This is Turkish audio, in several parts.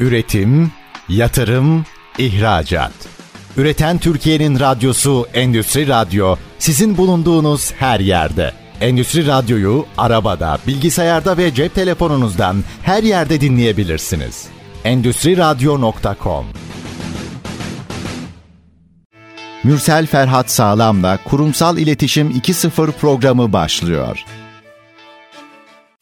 Üretim, yatırım, ihracat. Üreten Türkiye'nin radyosu Endüstri Radyo sizin bulunduğunuz her yerde. Endüstri Radyo'yu arabada, bilgisayarda ve cep telefonunuzdan her yerde dinleyebilirsiniz. Endüstri Radyo.com Mürsel Ferhat Sağlam'la Kurumsal İletişim 2.0 programı başlıyor.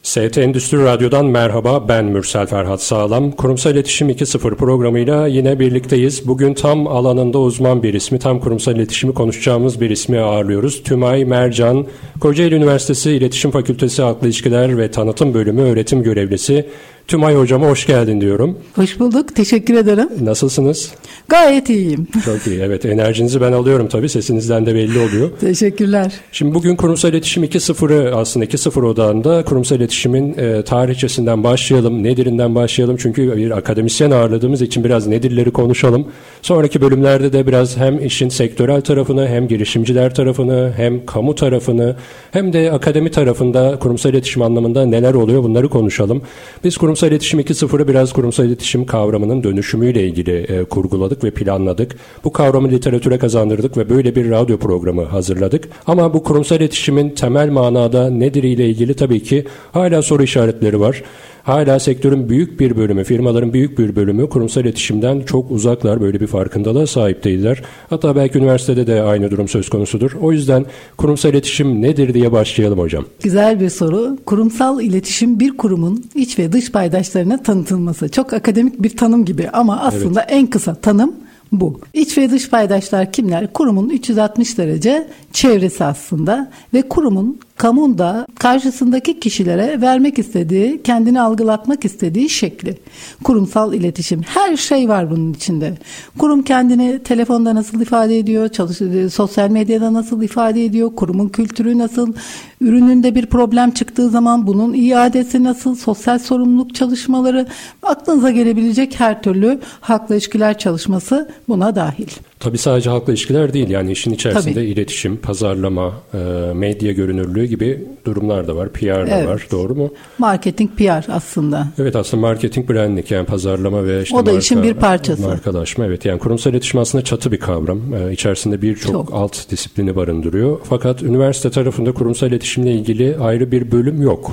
ST Endüstri Radyo'dan merhaba ben Mürsel Ferhat Sağlam. Kurumsal İletişim 2.0 programıyla yine birlikteyiz. Bugün tam alanında uzman bir ismi, tam kurumsal iletişimi konuşacağımız bir ismi ağırlıyoruz. Tümay Mercan, Kocaeli Üniversitesi İletişim Fakültesi Halkla İlişkiler ve Tanıtım Bölümü öğretim görevlisi. Tümay Hocama hoş geldin diyorum. Hoş bulduk. Teşekkür ederim. Nasılsınız? Gayet iyiyim. Çok iyi. Evet enerjinizi ben alıyorum tabii. Sesinizden de belli oluyor. Teşekkürler. Şimdi bugün kurumsal iletişim 2.0'ı aslında 2.0 odağında kurumsal iletişimin e, tarihçesinden başlayalım. Nedirinden başlayalım. Çünkü bir akademisyen ağırladığımız için biraz nedirleri konuşalım. Sonraki bölümlerde de biraz hem işin sektörel tarafını hem girişimciler tarafını hem kamu tarafını hem de akademi tarafında kurumsal iletişim anlamında neler oluyor bunları konuşalım. Biz kurum Kurumsal İletişim 2.0'ı biraz kurumsal iletişim kavramının dönüşümüyle ilgili e, kurguladık ve planladık. Bu kavramı literatüre kazandırdık ve böyle bir radyo programı hazırladık. Ama bu kurumsal iletişimin temel manada nedir ile ilgili tabii ki hala soru işaretleri var. Hala sektörün büyük bir bölümü, firmaların büyük bir bölümü kurumsal iletişimden çok uzaklar. Böyle bir farkındalığa sahip değiller. Hatta belki üniversitede de aynı durum söz konusudur. O yüzden kurumsal iletişim nedir diye başlayalım hocam. Güzel bir soru. Kurumsal iletişim bir kurumun iç ve dış paydaşlarına tanıtılması. Çok akademik bir tanım gibi ama aslında evet. en kısa tanım bu. İç ve dış paydaşlar kimler? Kurumun 360 derece çevresi aslında ve kurumun kamunda karşısındaki kişilere vermek istediği, kendini algılatmak istediği şekli. Kurumsal iletişim. Her şey var bunun içinde. Kurum kendini telefonda nasıl ifade ediyor, çalış sosyal medyada nasıl ifade ediyor, kurumun kültürü nasıl, ürününde bir problem çıktığı zaman bunun iadesi nasıl, sosyal sorumluluk çalışmaları, aklınıza gelebilecek her türlü haklı ilişkiler çalışması buna dahil. Tabii sadece halkla ilişkiler değil yani işin içerisinde Tabii. iletişim, pazarlama, e, medya görünürlüğü gibi durumlar da var. PR da evet. var doğru mu? Marketing PR aslında. Evet aslında marketing branding yani pazarlama ve işte o da marka, işin bir parçası. Markalaşma evet yani kurumsal iletişim aslında çatı bir kavram. E, içerisinde birçok alt disiplini barındırıyor. Fakat üniversite tarafında kurumsal iletişimle ilgili ayrı bir bölüm yok.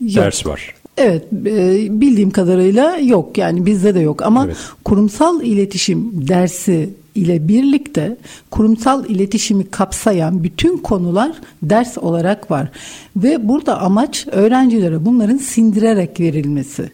yok. Ders var. Evet e, bildiğim kadarıyla yok yani bizde de yok ama evet. kurumsal iletişim dersi ile birlikte kurumsal iletişimi kapsayan bütün konular ders olarak var. Ve burada amaç öğrencilere bunların sindirerek verilmesi.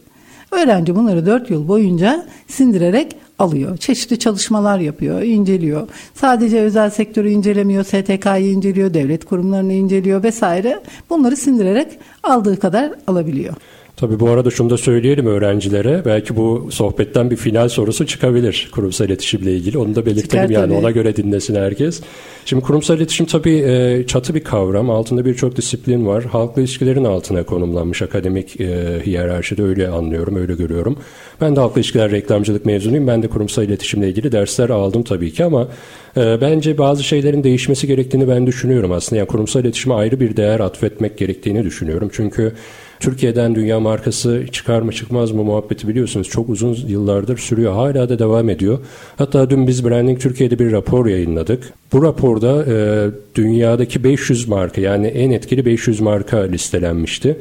Öğrenci bunları 4 yıl boyunca sindirerek alıyor. Çeşitli çalışmalar yapıyor, inceliyor. Sadece özel sektörü incelemiyor, STK'yı inceliyor, devlet kurumlarını inceliyor vesaire. Bunları sindirerek aldığı kadar alabiliyor. Tabii bu arada şunu da söyleyelim öğrencilere. Belki bu sohbetten bir final sorusu çıkabilir kurumsal iletişimle ilgili. Onu da belirtelim Çıkar, yani tabii. ona göre dinlesin herkes. Şimdi kurumsal iletişim tabii e, çatı bir kavram. Altında birçok disiplin var. Halkla ilişkilerin altına konumlanmış akademik e, hiyerarşide öyle anlıyorum, öyle görüyorum. Ben de halkla ilişkiler reklamcılık mezunuyum. Ben de kurumsal iletişimle ilgili dersler aldım tabii ki ama e, bence bazı şeylerin değişmesi gerektiğini ben düşünüyorum aslında. Yani kurumsal iletişime ayrı bir değer atfetmek gerektiğini düşünüyorum. Çünkü Türkiye'den dünya markası çıkar mı çıkmaz mı muhabbeti biliyorsunuz çok uzun yıllardır sürüyor. Hala da devam ediyor. Hatta dün biz Branding Türkiye'de bir rapor yayınladık. Bu raporda e, dünyadaki 500 marka yani en etkili 500 marka listelenmişti.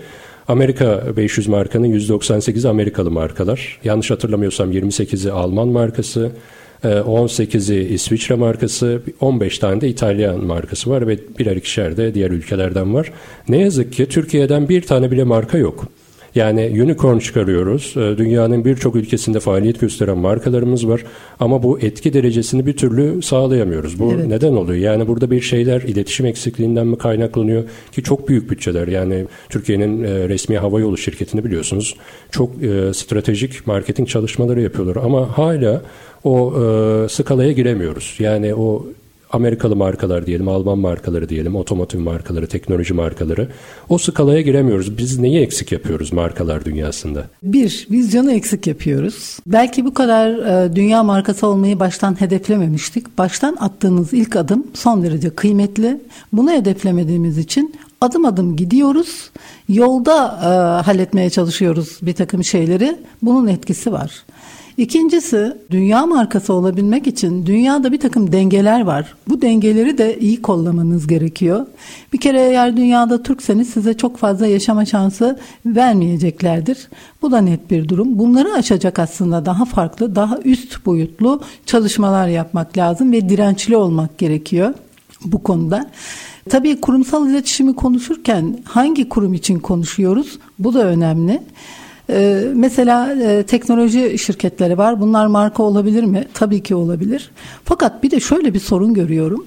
Amerika 500 markanın %98'i Amerikalı markalar. Yanlış hatırlamıyorsam 28'i Alman markası, 18'i ee, İsviçre markası, 15 tane de İtalyan markası var ve birer ikişer de diğer ülkelerden var. Ne yazık ki Türkiye'den bir tane bile marka yok. Yani unicorn çıkarıyoruz. Ee, dünyanın birçok ülkesinde faaliyet gösteren markalarımız var. Ama bu etki derecesini bir türlü sağlayamıyoruz. Bu evet. neden oluyor? Yani burada bir şeyler iletişim eksikliğinden mi kaynaklanıyor? Ki çok büyük bütçeler. Yani Türkiye'nin e, resmi havayolu şirketini biliyorsunuz. Çok e, stratejik marketing çalışmaları yapıyorlar. Ama hala o e, skalaya giremiyoruz. Yani o Amerikalı markalar diyelim, Alman markaları diyelim, otomotiv markaları, teknoloji markaları. O skalaya giremiyoruz. Biz neyi eksik yapıyoruz markalar dünyasında? Bir, vizyonu eksik yapıyoruz. Belki bu kadar e, dünya markası olmayı baştan hedeflememiştik. Baştan attığımız ilk adım son derece kıymetli. Bunu hedeflemediğimiz için adım adım gidiyoruz. Yolda e, halletmeye çalışıyoruz bir takım şeyleri. Bunun etkisi var. İkincisi dünya markası olabilmek için dünyada bir takım dengeler var. Bu dengeleri de iyi kollamanız gerekiyor. Bir kere eğer dünyada Türkseniz size çok fazla yaşama şansı vermeyeceklerdir. Bu da net bir durum. Bunları aşacak aslında daha farklı, daha üst boyutlu çalışmalar yapmak lazım ve dirençli olmak gerekiyor bu konuda. Tabii kurumsal iletişimi konuşurken hangi kurum için konuşuyoruz? Bu da önemli. Ee, mesela e, teknoloji şirketleri var. Bunlar marka olabilir mi? Tabii ki olabilir. Fakat bir de şöyle bir sorun görüyorum.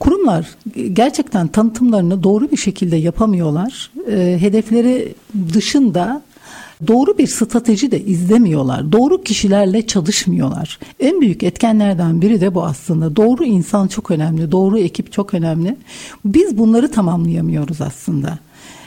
Kurumlar gerçekten tanıtımlarını doğru bir şekilde yapamıyorlar. E, hedefleri dışında doğru bir strateji de izlemiyorlar. Doğru kişilerle çalışmıyorlar. En büyük etkenlerden biri de bu aslında. Doğru insan çok önemli, doğru ekip çok önemli. Biz bunları tamamlayamıyoruz aslında.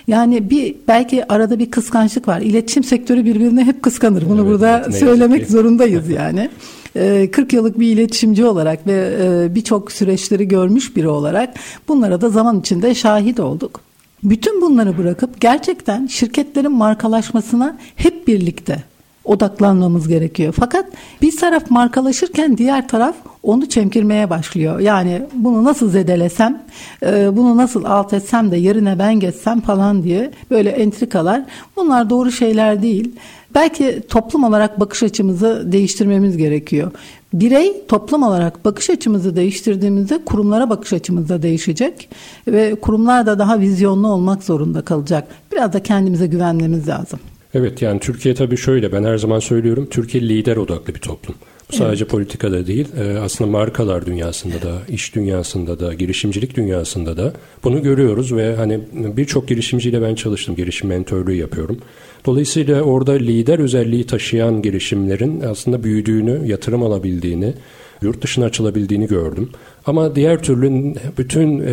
Yani bir belki arada bir kıskançlık var. İletişim sektörü birbirini hep kıskanır. Bunu evet, burada evet, söylemek zorundayız yani. 40 ee, yıllık bir iletişimci olarak ve e, birçok süreçleri görmüş biri olarak bunlara da zaman içinde şahit olduk. Bütün bunları bırakıp gerçekten şirketlerin markalaşmasına hep birlikte odaklanmamız gerekiyor. Fakat bir taraf markalaşırken diğer taraf onu çemkirmeye başlıyor. Yani bunu nasıl zedelesem, e, bunu nasıl alt etsem de yerine ben geçsem falan diye böyle entrikalar. Bunlar doğru şeyler değil. Belki toplum olarak bakış açımızı değiştirmemiz gerekiyor. Birey toplum olarak bakış açımızı değiştirdiğimizde kurumlara bakış açımız da değişecek ve kurumlar da daha vizyonlu olmak zorunda kalacak. Biraz da kendimize güvenmemiz lazım. Evet yani Türkiye tabii şöyle ben her zaman söylüyorum Türkiye lider odaklı bir toplum. Bu sadece evet. politikada değil e, aslında markalar dünyasında da iş dünyasında da girişimcilik dünyasında da bunu görüyoruz ve hani birçok girişimciyle ben çalıştım girişim mentörlüğü yapıyorum. Dolayısıyla orada lider özelliği taşıyan girişimlerin aslında büyüdüğünü, yatırım alabildiğini, yurt dışına açılabildiğini gördüm. Ama diğer türlü bütün e,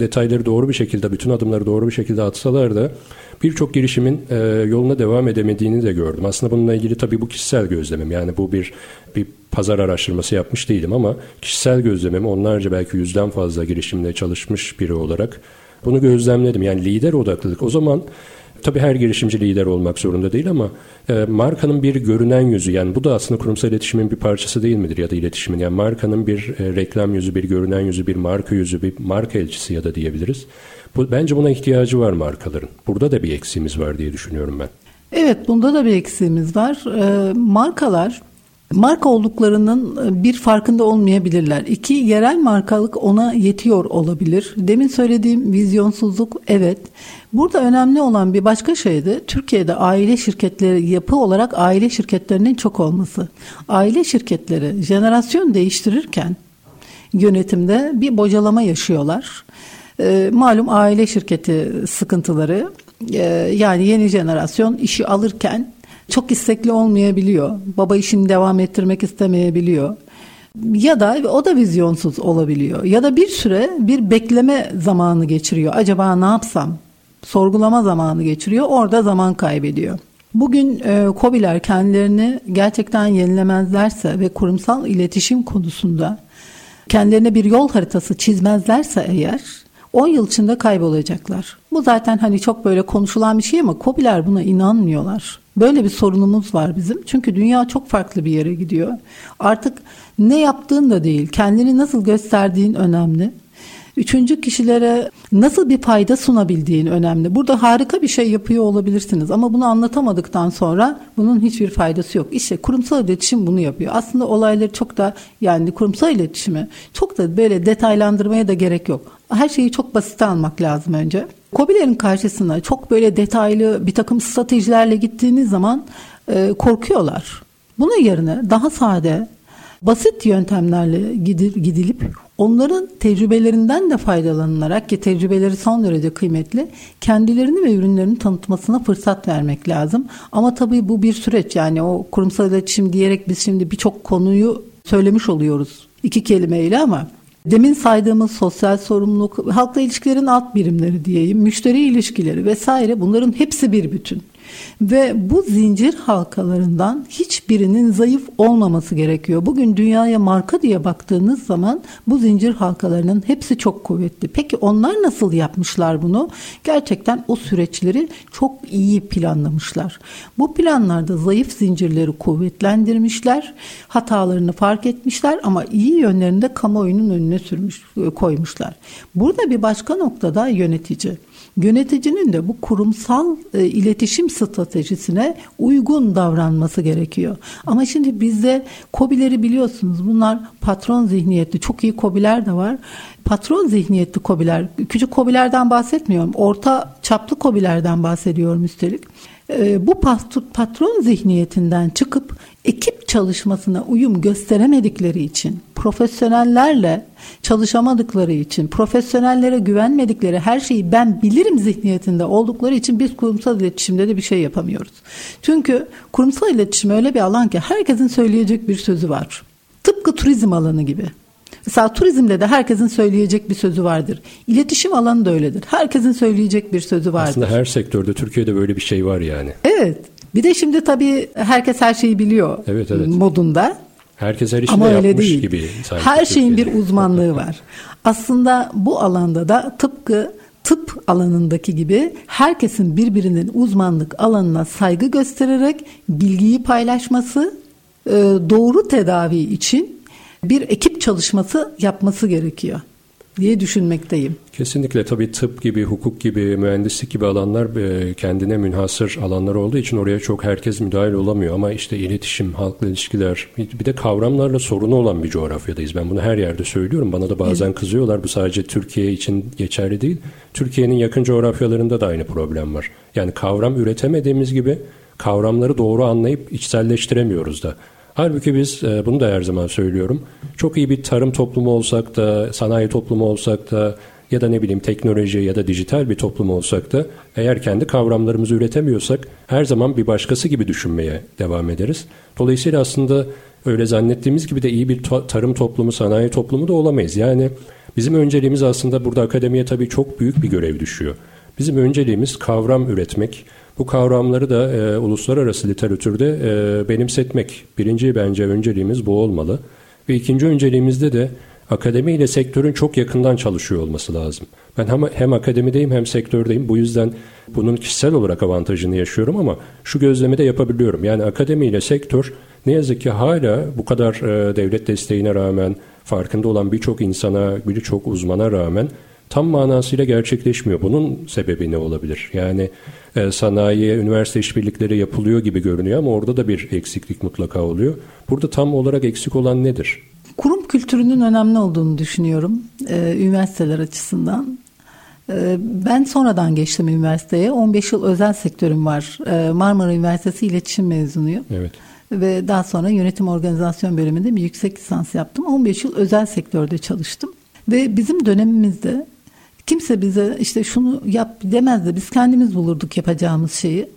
detayları doğru bir şekilde, bütün adımları doğru bir şekilde atsalar da birçok girişimin e, yoluna devam edemediğini de gördüm. Aslında bununla ilgili tabii bu kişisel gözlemim. Yani bu bir bir pazar araştırması yapmış değilim ama kişisel gözlemim onlarca belki yüzden fazla girişimle çalışmış biri olarak bunu gözlemledim. Yani lider odaklılık. O zaman Tabii her girişimci lider olmak zorunda değil ama e, markanın bir görünen yüzü yani bu da aslında kurumsal iletişimin bir parçası değil midir ya da iletişimin yani markanın bir e, reklam yüzü, bir görünen yüzü, bir marka yüzü, bir marka elçisi ya da diyebiliriz. Bu, bence buna ihtiyacı var markaların. Burada da bir eksiğimiz var diye düşünüyorum ben. Evet bunda da bir eksiğimiz var. E, markalar marka olduklarının e, bir farkında olmayabilirler. İki, yerel markalık ona yetiyor olabilir. Demin söylediğim vizyonsuzluk evet. Burada önemli olan bir başka şey de Türkiye'de aile şirketleri yapı olarak aile şirketlerinin çok olması. Aile şirketleri jenerasyon değiştirirken yönetimde bir bocalama yaşıyorlar. E, malum aile şirketi sıkıntıları e, yani yeni jenerasyon işi alırken çok istekli olmayabiliyor. Baba işini devam ettirmek istemeyebiliyor. Ya da o da vizyonsuz olabiliyor. Ya da bir süre bir bekleme zamanı geçiriyor. Acaba ne yapsam? Sorgulama zamanı geçiriyor. Orada zaman kaybediyor. Bugün e, COBİ'ler kendilerini gerçekten yenilemezlerse ve kurumsal iletişim konusunda kendilerine bir yol haritası çizmezlerse eğer 10 yıl içinde kaybolacaklar. Bu zaten hani çok böyle konuşulan bir şey ama COBİ'ler buna inanmıyorlar. Böyle bir sorunumuz var bizim. Çünkü dünya çok farklı bir yere gidiyor. Artık ne yaptığın da değil, kendini nasıl gösterdiğin önemli. Üçüncü kişilere nasıl bir fayda sunabildiğin önemli. Burada harika bir şey yapıyor olabilirsiniz ama bunu anlatamadıktan sonra bunun hiçbir faydası yok. İşte kurumsal iletişim bunu yapıyor. Aslında olayları çok da yani kurumsal iletişimi çok da böyle detaylandırmaya da gerek yok. Her şeyi çok basit almak lazım önce. Kobilerin karşısına çok böyle detaylı bir takım stratejilerle gittiğiniz zaman e, korkuyorlar. Bunun yerine daha sade, basit yöntemlerle gidilip onların tecrübelerinden de faydalanılarak ki tecrübeleri son derece kıymetli kendilerini ve ürünlerini tanıtmasına fırsat vermek lazım. Ama tabii bu bir süreç yani o kurumsal iletişim diyerek biz şimdi birçok konuyu söylemiş oluyoruz iki kelimeyle ama Demin saydığımız sosyal sorumluluk, halkla ilişkilerin alt birimleri diyeyim, müşteri ilişkileri vesaire bunların hepsi bir bütün. Ve bu zincir halkalarından hiç hiçbirinin zayıf olmaması gerekiyor. Bugün dünyaya marka diye baktığınız zaman bu zincir halkalarının hepsi çok kuvvetli. Peki onlar nasıl yapmışlar bunu? Gerçekten o süreçleri çok iyi planlamışlar. Bu planlarda zayıf zincirleri kuvvetlendirmişler. Hatalarını fark etmişler ama iyi yönlerini de kamuoyunun önüne sürmüş koymuşlar. Burada bir başka noktada yönetici. Yöneticinin de bu kurumsal e, iletişim stratejisine uygun davranması gerekiyor. Ama şimdi bizde kobileri biliyorsunuz bunlar patron zihniyetli çok iyi kobiler de var. Patron zihniyetli kobiler küçük kobilerden bahsetmiyorum orta çaplı kobilerden bahsediyorum üstelik. E, bu patron zihniyetinden çıkıp çalışmasına uyum gösteremedikleri için, profesyonellerle çalışamadıkları için, profesyonellere güvenmedikleri her şeyi ben bilirim zihniyetinde oldukları için biz kurumsal iletişimde de bir şey yapamıyoruz. Çünkü kurumsal iletişim öyle bir alan ki herkesin söyleyecek bir sözü var. Tıpkı turizm alanı gibi. Mesela turizmde de herkesin söyleyecek bir sözü vardır. İletişim alanı da öyledir. Herkesin söyleyecek bir sözü vardır. Aslında her sektörde Türkiye'de böyle bir şey var yani. Evet. Bir de şimdi tabii herkes her şeyi biliyor evet, evet. modunda. Herkes her işini Ama öyle yapmış değil. gibi. Her şeyin bir uzmanlığı var. Aslında bu alanda da tıpkı tıp alanındaki gibi herkesin birbirinin uzmanlık alanına saygı göstererek bilgiyi paylaşması, e, doğru tedavi için bir ekip çalışması yapması gerekiyor diye düşünmekteyim. Kesinlikle tabii tıp gibi, hukuk gibi, mühendislik gibi alanlar e, kendine münhasır alanlar olduğu için oraya çok herkes müdahil olamıyor. Ama işte iletişim, halkla ilişkiler, bir de kavramlarla sorunu olan bir coğrafyadayız. Ben bunu her yerde söylüyorum. Bana da bazen evet. kızıyorlar. Bu sadece Türkiye için geçerli değil. Türkiye'nin yakın coğrafyalarında da aynı problem var. Yani kavram üretemediğimiz gibi kavramları doğru anlayıp içselleştiremiyoruz da. Halbuki biz e, bunu da her zaman söylüyorum. Çok iyi bir tarım toplumu olsak da, sanayi toplumu olsak da ya da ne bileyim teknoloji ya da dijital bir toplum olsak da eğer kendi kavramlarımızı üretemiyorsak her zaman bir başkası gibi düşünmeye devam ederiz. Dolayısıyla aslında öyle zannettiğimiz gibi de iyi bir tarım toplumu, sanayi toplumu da olamayız. Yani bizim önceliğimiz aslında burada akademiye tabii çok büyük bir görev düşüyor. Bizim önceliğimiz kavram üretmek, bu kavramları da e, uluslararası literatürde e, benimsetmek. Birinci bence önceliğimiz bu olmalı. Ve ikinci önceliğimizde de akademi ile sektörün çok yakından çalışıyor olması lazım. Ben hem, hem akademideyim hem sektördeyim. Bu yüzden bunun kişisel olarak avantajını yaşıyorum ama şu gözlemi de yapabiliyorum. Yani akademi ile sektör ne yazık ki hala bu kadar e, devlet desteğine rağmen farkında olan birçok insana, birçok uzmana rağmen tam manasıyla gerçekleşmiyor. Bunun sebebi ne olabilir? Yani e, sanayiye, üniversite işbirlikleri yapılıyor gibi görünüyor ama orada da bir eksiklik mutlaka oluyor. Burada tam olarak eksik olan nedir? Kurum kültürünün önemli olduğunu düşünüyorum e, üniversiteler açısından. E, ben sonradan geçtim üniversiteye. 15 yıl özel sektörüm var. E, Marmara Üniversitesi İletişim mezunuyum. Evet. Ve daha sonra yönetim organizasyon bölümünde bir yüksek lisans yaptım. 15 yıl özel sektörde çalıştım. Ve bizim dönemimizde Kimse bize işte şunu yap demezdi. Biz kendimiz bulurduk yapacağımız şeyi.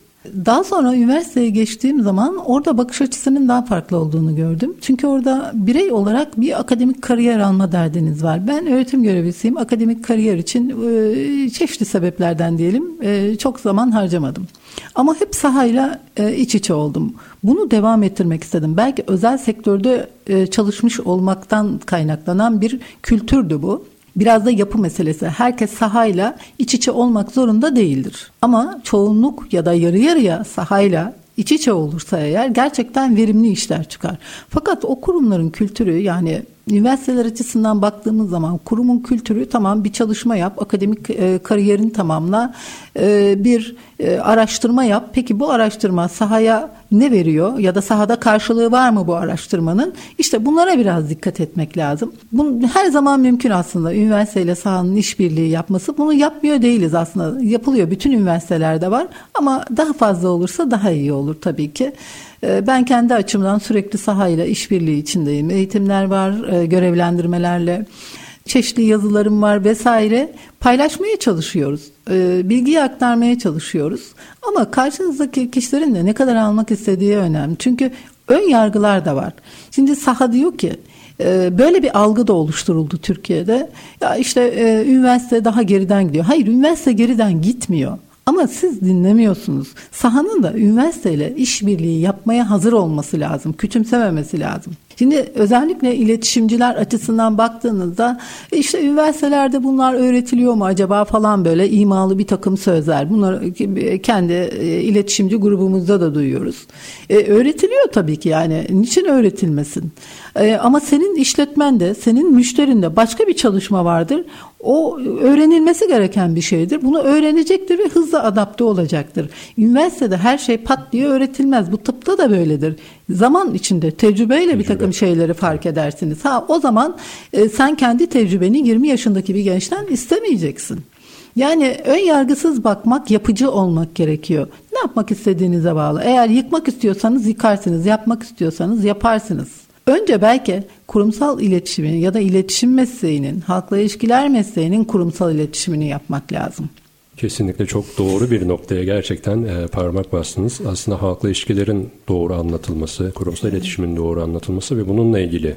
Daha sonra üniversiteye geçtiğim zaman orada bakış açısının daha farklı olduğunu gördüm. Çünkü orada birey olarak bir akademik kariyer alma derdiniz var. Ben öğretim görevlisiyim. Akademik kariyer için e, çeşitli sebeplerden diyelim e, çok zaman harcamadım. Ama hep sahayla e, iç içe oldum. Bunu devam ettirmek istedim. Belki özel sektörde çalışmış olmaktan kaynaklanan bir kültürdü bu. Biraz da yapı meselesi. Herkes sahayla iç içe olmak zorunda değildir. Ama çoğunluk ya da yarı yarıya sahayla iç içe olursa eğer gerçekten verimli işler çıkar. Fakat o kurumların kültürü yani üniversiteler açısından baktığımız zaman kurumun kültürü tamam bir çalışma yap, akademik e, kariyerini tamamla, e, bir e, araştırma yap. Peki bu araştırma sahaya ne veriyor ya da sahada karşılığı var mı bu araştırmanın? İşte bunlara biraz dikkat etmek lazım. Bunun her zaman mümkün aslında üniversiteyle sahanın işbirliği yapması. Bunu yapmıyor değiliz aslında. Yapılıyor. Bütün üniversitelerde var ama daha fazla olursa daha iyi olur tabii ki. Ee, ben kendi açımdan sürekli sahayla işbirliği içindeyim. Eğitimler var, e, görevlendirmelerle çeşitli yazılarım var vesaire paylaşmaya çalışıyoruz. Ee, bilgiyi aktarmaya çalışıyoruz. Ama karşınızdaki kişilerin de ne kadar almak istediği önemli. Çünkü ön yargılar da var. Şimdi saha diyor ki e, böyle bir algı da oluşturuldu Türkiye'de. Ya işte e, üniversite daha geriden gidiyor. Hayır üniversite geriden gitmiyor. Ama siz dinlemiyorsunuz. Sahanın da üniversiteyle işbirliği yapmaya hazır olması lazım. Küçümsememesi lazım. Şimdi özellikle iletişimciler açısından baktığınızda e, işte üniversitelerde bunlar öğretiliyor mu acaba falan böyle imalı bir takım sözler. Bunları e, kendi e, iletişimci grubumuzda da duyuyoruz. E, öğretiliyor tabii ki yani niçin öğretilmesin? E, ama senin işletmende, senin müşterinde başka bir çalışma vardır. O öğrenilmesi gereken bir şeydir. Bunu öğrenecektir ve hızla adapte olacaktır. Üniversitede her şey pat diye öğretilmez. Bu tıpta da böyledir. Zaman içinde tecrübeyle Tecrübe. bir takım şeyleri fark edersiniz. Ha o zaman e, sen kendi tecrübeni 20 yaşındaki bir gençten istemeyeceksin. Yani ön yargısız bakmak, yapıcı olmak gerekiyor. Ne yapmak istediğinize bağlı. Eğer yıkmak istiyorsanız yıkarsınız, yapmak istiyorsanız yaparsınız. Önce belki kurumsal iletişimin ya da iletişim mesleğinin, halkla ilişkiler mesleğinin kurumsal iletişimini yapmak lazım. Kesinlikle çok doğru bir noktaya gerçekten e, parmak bastınız. Aslında halkla ilişkilerin doğru anlatılması, kurumsal iletişimin doğru anlatılması ve bununla ilgili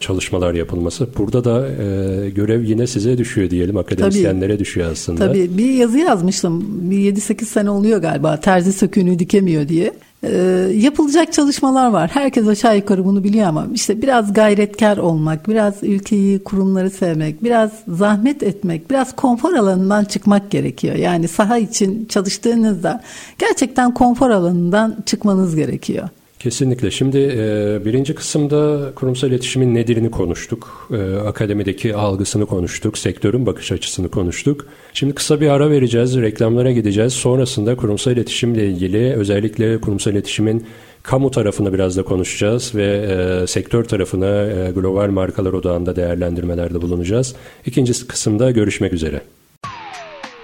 çalışmalar yapılması. Burada da e, görev yine size düşüyor diyelim. Akademisyenlere Tabii. düşüyor aslında. Tabii bir yazı yazmıştım. Bir 7-8 sene oluyor galiba. Terzi söküğünü dikemiyor diye. E, yapılacak çalışmalar var. Herkes aşağı yukarı bunu biliyor ama işte biraz gayretkar olmak, biraz ülkeyi, kurumları sevmek, biraz zahmet etmek, biraz konfor alanından çıkmak gerekiyor. Yani saha için çalıştığınızda gerçekten konfor alanından çıkmanız gerekiyor. Kesinlikle. Şimdi e, birinci kısımda kurumsal iletişimin nedirini konuştuk. E, akademideki algısını konuştuk. Sektörün bakış açısını konuştuk. Şimdi kısa bir ara vereceğiz. Reklamlara gideceğiz. Sonrasında kurumsal iletişimle ilgili özellikle kurumsal iletişimin kamu tarafını biraz da konuşacağız ve e, sektör tarafına e, global markalar odağında değerlendirmelerde bulunacağız. İkinci kısımda görüşmek üzere.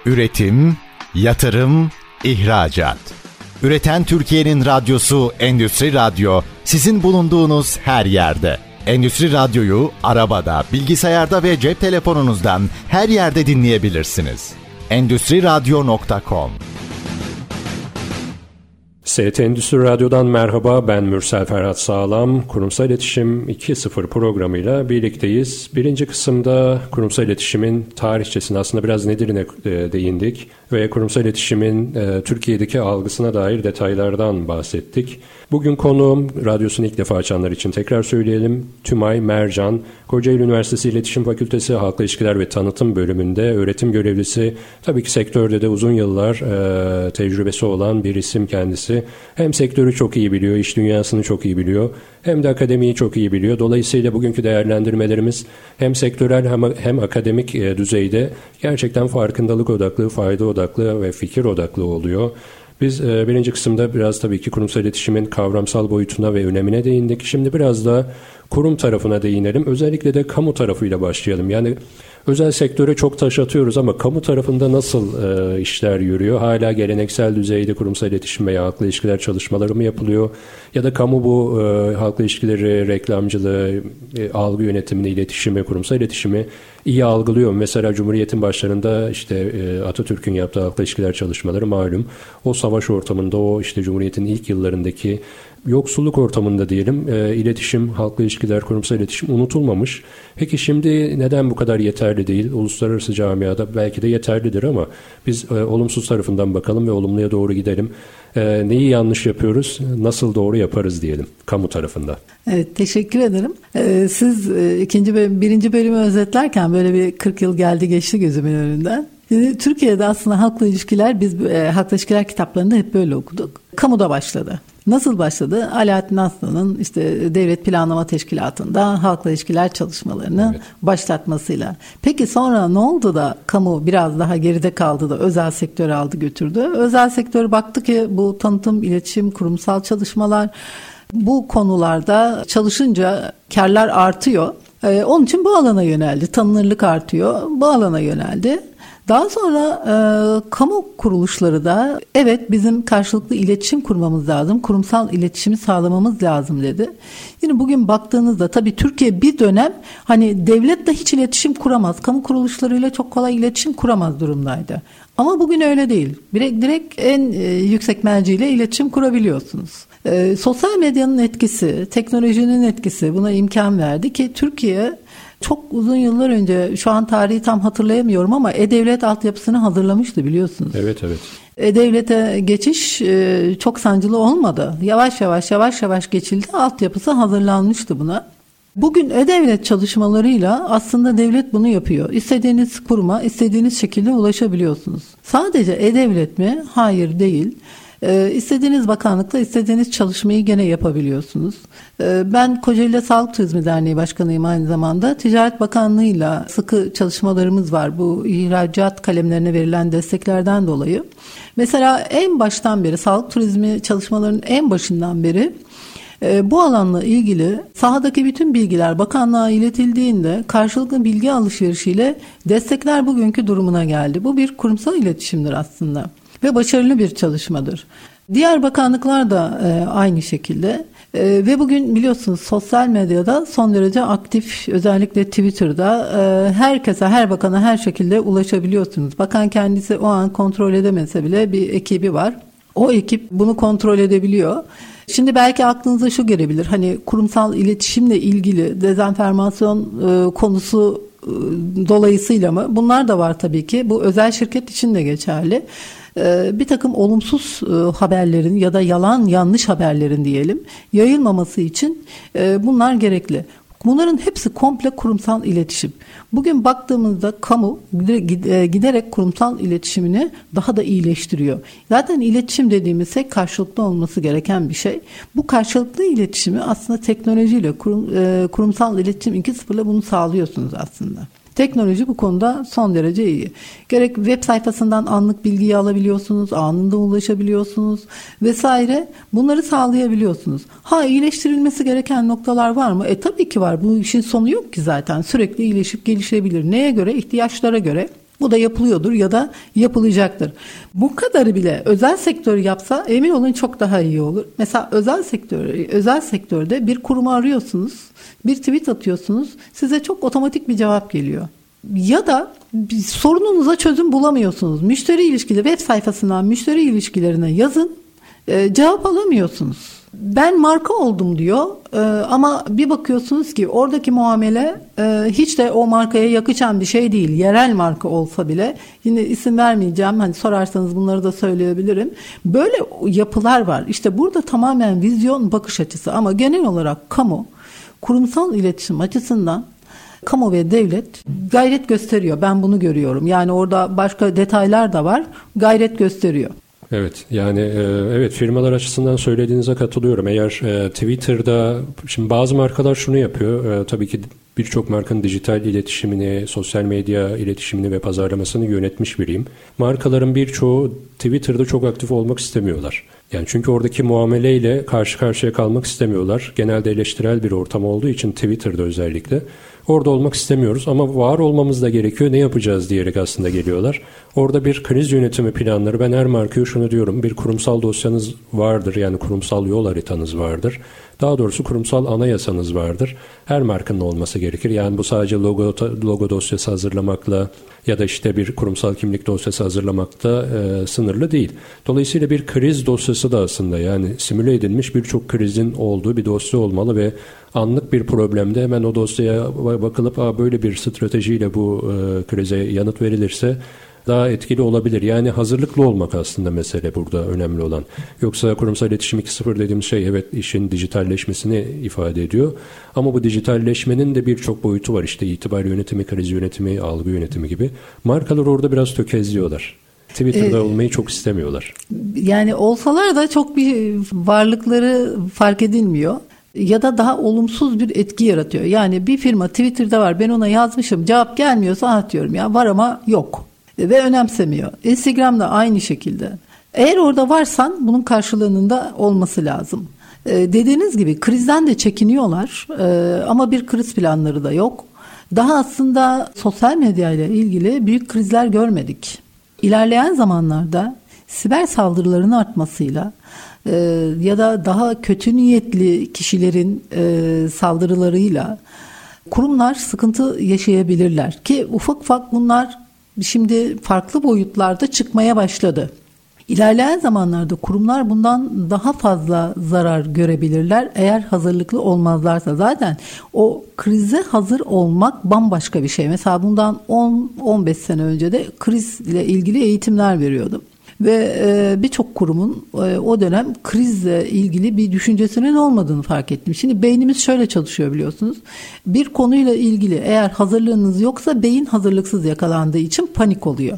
Üretim, yatırım, ihracat. Üreten Türkiye'nin radyosu Endüstri Radyo sizin bulunduğunuz her yerde. Endüstri Radyo'yu arabada, bilgisayarda ve cep telefonunuzdan her yerde dinleyebilirsiniz. Endüstri Radyo.com ST Endüstri Radyo'dan merhaba ben Mürsel Ferhat Sağlam. Kurumsal İletişim 2.0 programıyla birlikteyiz. Birinci kısımda kurumsal iletişimin tarihçesine aslında biraz nedirine e, değindik ve kurumsal iletişimin e, Türkiye'deki algısına dair detaylardan bahsettik. Bugün konuğum radyosunu ilk defa açanlar için tekrar söyleyelim. Tümay Mercan, Kocaeli Üniversitesi İletişim Fakültesi Halkla İlişkiler ve Tanıtım bölümünde öğretim görevlisi. Tabii ki sektörde de uzun yıllar e, tecrübesi olan bir isim kendisi. Hem sektörü çok iyi biliyor, iş dünyasını çok iyi biliyor. Hem de akademiyi çok iyi biliyor. Dolayısıyla bugünkü değerlendirmelerimiz hem sektörel hem, hem akademik e, düzeyde gerçekten farkındalık odaklı, fayda odaklı ve fikir odaklı oluyor. Biz e, birinci kısımda biraz tabii ki kurumsal iletişimin kavramsal boyutuna ve önemine değindik. Şimdi biraz da kurum tarafına değinelim. Özellikle de kamu tarafıyla başlayalım. Yani özel sektöre çok taş atıyoruz ama kamu tarafında nasıl e, işler yürüyor? Hala geleneksel düzeyde kurumsal iletişim veya halkla ilişkiler çalışmaları mı yapılıyor? Ya da kamu bu e, halkla ilişkileri, reklamcılığı, e, algı yönetimini, iletişimi, kurumsal iletişimi iyi algılıyor. Mesela Cumhuriyet'in başlarında işte e, Atatürk'ün yaptığı halkla ilişkiler çalışmaları malum. O savaş ortamında o işte Cumhuriyet'in ilk yıllarındaki yoksulluk ortamında diyelim e, iletişim, halkla ilişkiler, kurumsal iletişim unutulmamış. Peki şimdi neden bu kadar yeterli değil? Uluslararası camiada belki de yeterlidir ama biz e, olumsuz tarafından bakalım ve olumluya doğru gidelim. E, neyi yanlış yapıyoruz, nasıl doğru yaparız diyelim kamu tarafında. Evet teşekkür ederim. Ee, siz e, ikinci bölüm, birinci bölümü özetlerken böyle bir 40 yıl geldi geçti gözümün önünden. Şimdi Türkiye'de aslında halkla ilişkiler biz e, halkla ilişkiler kitaplarında hep böyle okuduk. Kamuda başladı. Nasıl başladı? Alaaddin Aslan'ın işte Devlet Planlama Teşkilatı'nda halkla ilişkiler çalışmalarını evet. başlatmasıyla. Peki sonra ne oldu da kamu biraz daha geride kaldı da özel sektör aldı götürdü? Özel sektör baktı ki bu tanıtım, iletişim, kurumsal çalışmalar bu konularda çalışınca karlar artıyor. Ee, onun için bu alana yöneldi. Tanınırlık artıyor. Bu alana yöneldi. Daha sonra e, kamu kuruluşları da evet bizim karşılıklı iletişim kurmamız lazım, kurumsal iletişimi sağlamamız lazım dedi. Yine bugün baktığınızda tabii Türkiye bir dönem hani devletle hiç iletişim kuramaz, kamu kuruluşlarıyla çok kolay iletişim kuramaz durumdaydı. Ama bugün öyle değil. Direkt, direkt en e, yüksek merciyle iletişim kurabiliyorsunuz. E, sosyal medyanın etkisi, teknolojinin etkisi buna imkan verdi ki Türkiye çok uzun yıllar önce şu an tarihi tam hatırlayamıyorum ama E-Devlet altyapısını hazırlamıştı biliyorsunuz. Evet evet. E-Devlet'e geçiş e, çok sancılı olmadı. Yavaş yavaş yavaş yavaş geçildi. Altyapısı hazırlanmıştı buna. Bugün e-devlet çalışmalarıyla aslında devlet bunu yapıyor. İstediğiniz kuruma istediğiniz şekilde ulaşabiliyorsunuz. Sadece e-devlet mi? Hayır değil. Ee, istediğiniz bakanlıkla istediğiniz çalışmayı gene yapabiliyorsunuz. Ee, ben Kocaeli Sağlık Turizmi Derneği Başkanıyım aynı zamanda. Ticaret Bakanlığı'yla sıkı çalışmalarımız var bu ihracat kalemlerine verilen desteklerden dolayı. Mesela en baştan beri sağlık turizmi çalışmalarının en başından beri e, bu alanla ilgili sahadaki bütün bilgiler bakanlığa iletildiğinde karşılıklı bilgi alışverişiyle destekler bugünkü durumuna geldi. Bu bir kurumsal iletişimdir aslında ve başarılı bir çalışmadır. Diğer bakanlıklar da e, aynı şekilde e, ve bugün biliyorsunuz sosyal medyada son derece aktif özellikle Twitter'da e, herkese her bakana her şekilde ulaşabiliyorsunuz. Bakan kendisi o an kontrol edemese bile bir ekibi var. O ekip bunu kontrol edebiliyor. Şimdi belki aklınıza şu gelebilir. Hani kurumsal iletişimle ilgili dezenformasyon e, konusu dolayısıyla mı? Bunlar da var tabii ki. Bu özel şirket için de geçerli. E, bir takım olumsuz e, haberlerin ya da yalan yanlış haberlerin diyelim yayılmaması için e, bunlar gerekli. Bunların hepsi komple kurumsal iletişim. Bugün baktığımızda kamu e, giderek kurumsal iletişimini daha da iyileştiriyor. Zaten iletişim dediğimiz şey karşılıklı olması gereken bir şey. Bu karşılıklı iletişimi aslında teknolojiyle kurum, e, kurumsal iletişim 2.0 bunu sağlıyorsunuz aslında. Teknoloji bu konuda son derece iyi. Gerek web sayfasından anlık bilgiyi alabiliyorsunuz, anında ulaşabiliyorsunuz vesaire. Bunları sağlayabiliyorsunuz. Ha iyileştirilmesi gereken noktalar var mı? E tabii ki var. Bu işin sonu yok ki zaten. Sürekli iyileşip gelişebilir. Neye göre? İhtiyaçlara göre. Bu da yapılıyordur ya da yapılacaktır. Bu kadarı bile özel sektör yapsa emin olun çok daha iyi olur. Mesela özel sektör özel sektörde bir kurumu arıyorsunuz, bir tweet atıyorsunuz, size çok otomatik bir cevap geliyor. Ya da bir sorununuza çözüm bulamıyorsunuz. Müşteri ilişkileri web sayfasından müşteri ilişkilerine yazın, e, cevap alamıyorsunuz ben marka oldum diyor ee, ama bir bakıyorsunuz ki oradaki muamele e, hiç de o markaya yakışan bir şey değil. Yerel marka olsa bile yine isim vermeyeceğim hani sorarsanız bunları da söyleyebilirim. Böyle yapılar var. İşte burada tamamen vizyon bakış açısı ama genel olarak kamu kurumsal iletişim açısından kamu ve devlet gayret gösteriyor. Ben bunu görüyorum. Yani orada başka detaylar da var. Gayret gösteriyor. Evet yani e, evet firmalar açısından söylediğinize katılıyorum. Eğer e, Twitter'da şimdi bazı markalar şunu yapıyor. E, tabii ki birçok markanın dijital iletişimini, sosyal medya iletişimini ve pazarlamasını yönetmiş biriyim. Markaların birçoğu Twitter'da çok aktif olmak istemiyorlar. Yani çünkü oradaki muameleyle karşı karşıya kalmak istemiyorlar. Genelde eleştirel bir ortam olduğu için Twitter'da özellikle. Orada olmak istemiyoruz ama var olmamız da gerekiyor. Ne yapacağız diyerek aslında geliyorlar. Orada bir kriz yönetimi planları. Ben her markaya şunu diyorum. Bir kurumsal dosyanız vardır. Yani kurumsal yol haritanız vardır. Daha doğrusu kurumsal anayasanız vardır. Her markanın olması gerekir. Yani bu sadece logo, logo dosyası hazırlamakla ya da işte bir kurumsal kimlik dosyası hazırlamakta e, sınırlı değil. Dolayısıyla bir kriz dosyası da aslında yani simüle edilmiş birçok krizin olduğu bir dosya olmalı ve anlık bir problemde hemen o dosyaya bakılıp böyle bir stratejiyle bu e, krize yanıt verilirse daha etkili olabilir. Yani hazırlıklı olmak aslında mesele burada önemli olan. Yoksa kurumsal iletişim 2.0 dediğimiz şey evet işin dijitalleşmesini ifade ediyor. Ama bu dijitalleşmenin de birçok boyutu var. İşte itibar yönetimi, kriz yönetimi, algı yönetimi gibi. Markalar orada biraz tökezliyorlar. Twitter'da ee, olmayı çok istemiyorlar. Yani olsalar da çok bir varlıkları fark edilmiyor ya da daha olumsuz bir etki yaratıyor. Yani bir firma Twitter'da var ben ona yazmışım cevap gelmiyorsa atıyorum ya var ama yok ve önemsemiyor. Instagram'da aynı şekilde. Eğer orada varsan bunun karşılığının da olması lazım. Ee, dediğiniz gibi krizden de çekiniyorlar ee, ama bir kriz planları da yok. Daha aslında sosyal medya ile ilgili büyük krizler görmedik. İlerleyen zamanlarda siber saldırıların artmasıyla e, ya da daha kötü niyetli kişilerin e, saldırılarıyla kurumlar sıkıntı yaşayabilirler ki ufak ufak bunlar şimdi farklı boyutlarda çıkmaya başladı. İlerleyen zamanlarda kurumlar bundan daha fazla zarar görebilirler eğer hazırlıklı olmazlarsa. Zaten o krize hazır olmak bambaşka bir şey. Mesela bundan 10-15 sene önce de krizle ilgili eğitimler veriyordum. Ve e, birçok kurumun e, o dönem krizle ilgili bir düşüncesinin olmadığını fark ettim. Şimdi beynimiz şöyle çalışıyor biliyorsunuz. Bir konuyla ilgili eğer hazırlığınız yoksa beyin hazırlıksız yakalandığı için panik oluyor.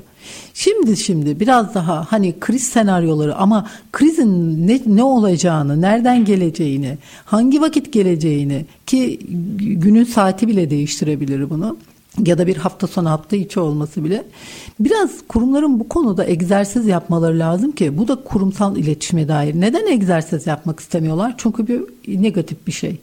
Şimdi şimdi biraz daha hani kriz senaryoları ama krizin ne, ne olacağını, nereden geleceğini, hangi vakit geleceğini ki günün saati bile değiştirebilir bunu ya da bir hafta sonu hafta içi olması bile biraz kurumların bu konuda egzersiz yapmaları lazım ki bu da kurumsal iletişime dair. Neden egzersiz yapmak istemiyorlar? Çünkü bir negatif bir şey.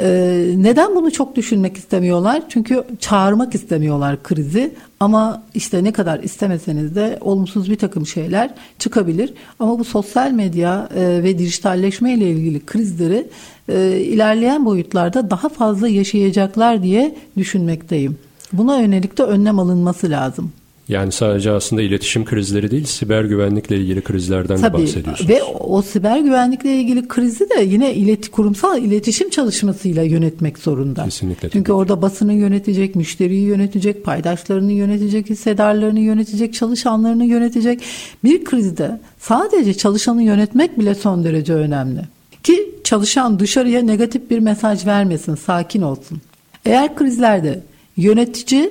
Ee, neden bunu çok düşünmek istemiyorlar? Çünkü çağırmak istemiyorlar krizi ama işte ne kadar istemeseniz de olumsuz bir takım şeyler çıkabilir. Ama bu sosyal medya e, ve dijitalleşme ile ilgili krizleri e, ilerleyen boyutlarda daha fazla yaşayacaklar diye düşünmekteyim. Buna yönelik de önlem alınması lazım. Yani sadece aslında iletişim krizleri değil, siber güvenlikle ilgili krizlerden Tabii, de bahsediyorsunuz. Ve o siber güvenlikle ilgili krizi de yine ilet, kurumsal iletişim çalışmasıyla yönetmek zorunda. Kesinlikle. Çünkü tabii. orada basını yönetecek, müşteriyi yönetecek, paydaşlarını yönetecek, hissedarlarını yönetecek, çalışanlarını yönetecek. Bir krizde sadece çalışanı yönetmek bile son derece önemli. Ki çalışan dışarıya negatif bir mesaj vermesin, sakin olsun. Eğer krizlerde Yönetici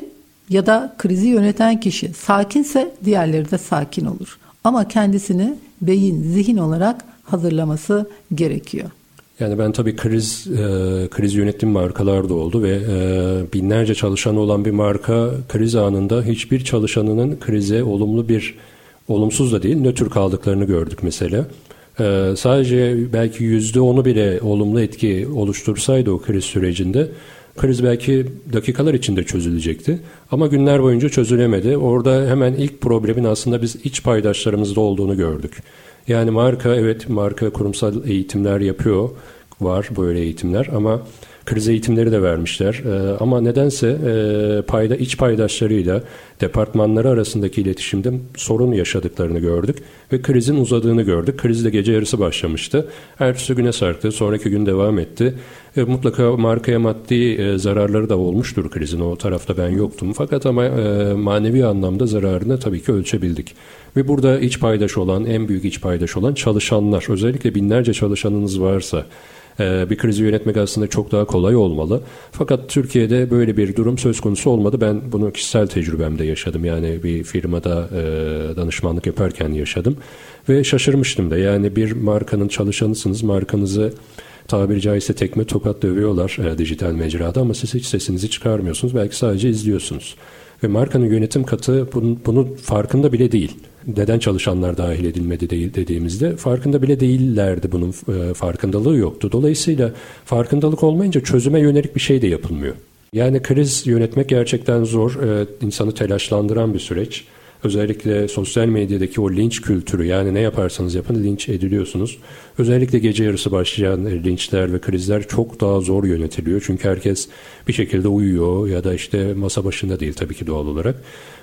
ya da krizi yöneten kişi sakinse diğerleri de sakin olur. Ama kendisini beyin, zihin olarak hazırlaması gerekiyor. Yani ben tabii kriz e, kriz yönetim markalar da oldu ve e, binlerce çalışanı olan bir marka kriz anında hiçbir çalışanının krize olumlu bir olumsuz da değil nötr kaldıklarını gördük mesela. E, sadece belki yüzde onu bile olumlu etki oluştursaydı o kriz sürecinde Kriz belki dakikalar içinde çözülecekti ama günler boyunca çözülemedi. Orada hemen ilk problemin aslında biz iç paydaşlarımızda olduğunu gördük. Yani marka evet marka kurumsal eğitimler yapıyor var böyle eğitimler ama kriz eğitimleri de vermişler. E, ama nedense e, payda iç paydaşlarıyla departmanları arasındaki iletişimde sorun yaşadıklarını gördük ve krizin uzadığını gördük. Kriz de gece yarısı başlamıştı. Ertesi güne sarktı, sonraki gün devam etti. E, mutlaka markaya maddi e, zararları da olmuştur krizin. O tarafta ben yoktum. Fakat ama e, manevi anlamda zararını tabii ki ölçebildik. Ve burada iç paydaş olan, en büyük iç paydaş olan çalışanlar. Özellikle binlerce çalışanınız varsa bir krizi yönetmek aslında çok daha kolay olmalı. Fakat Türkiye'de böyle bir durum söz konusu olmadı. Ben bunu kişisel tecrübemde yaşadım. Yani bir firmada e, danışmanlık yaparken yaşadım. Ve şaşırmıştım da. Yani bir markanın çalışanısınız. Markanızı tabiri caizse tekme tokat dövüyorlar e, dijital mecrada ama siz hiç sesinizi çıkarmıyorsunuz. Belki sadece izliyorsunuz. Ve markanın yönetim katı bunun, bunun farkında bile değil neden çalışanlar dahil edilmedi değil dediğimizde farkında bile değillerdi bunun e, farkındalığı yoktu. Dolayısıyla farkındalık olmayınca çözüme yönelik bir şey de yapılmıyor. Yani kriz yönetmek gerçekten zor, e, insanı telaşlandıran bir süreç. Özellikle sosyal medyadaki o linç kültürü yani ne yaparsanız yapın linç ediliyorsunuz. Özellikle gece yarısı başlayan linçler ve krizler çok daha zor yönetiliyor. Çünkü herkes bir şekilde uyuyor ya da işte masa başında değil tabii ki doğal olarak.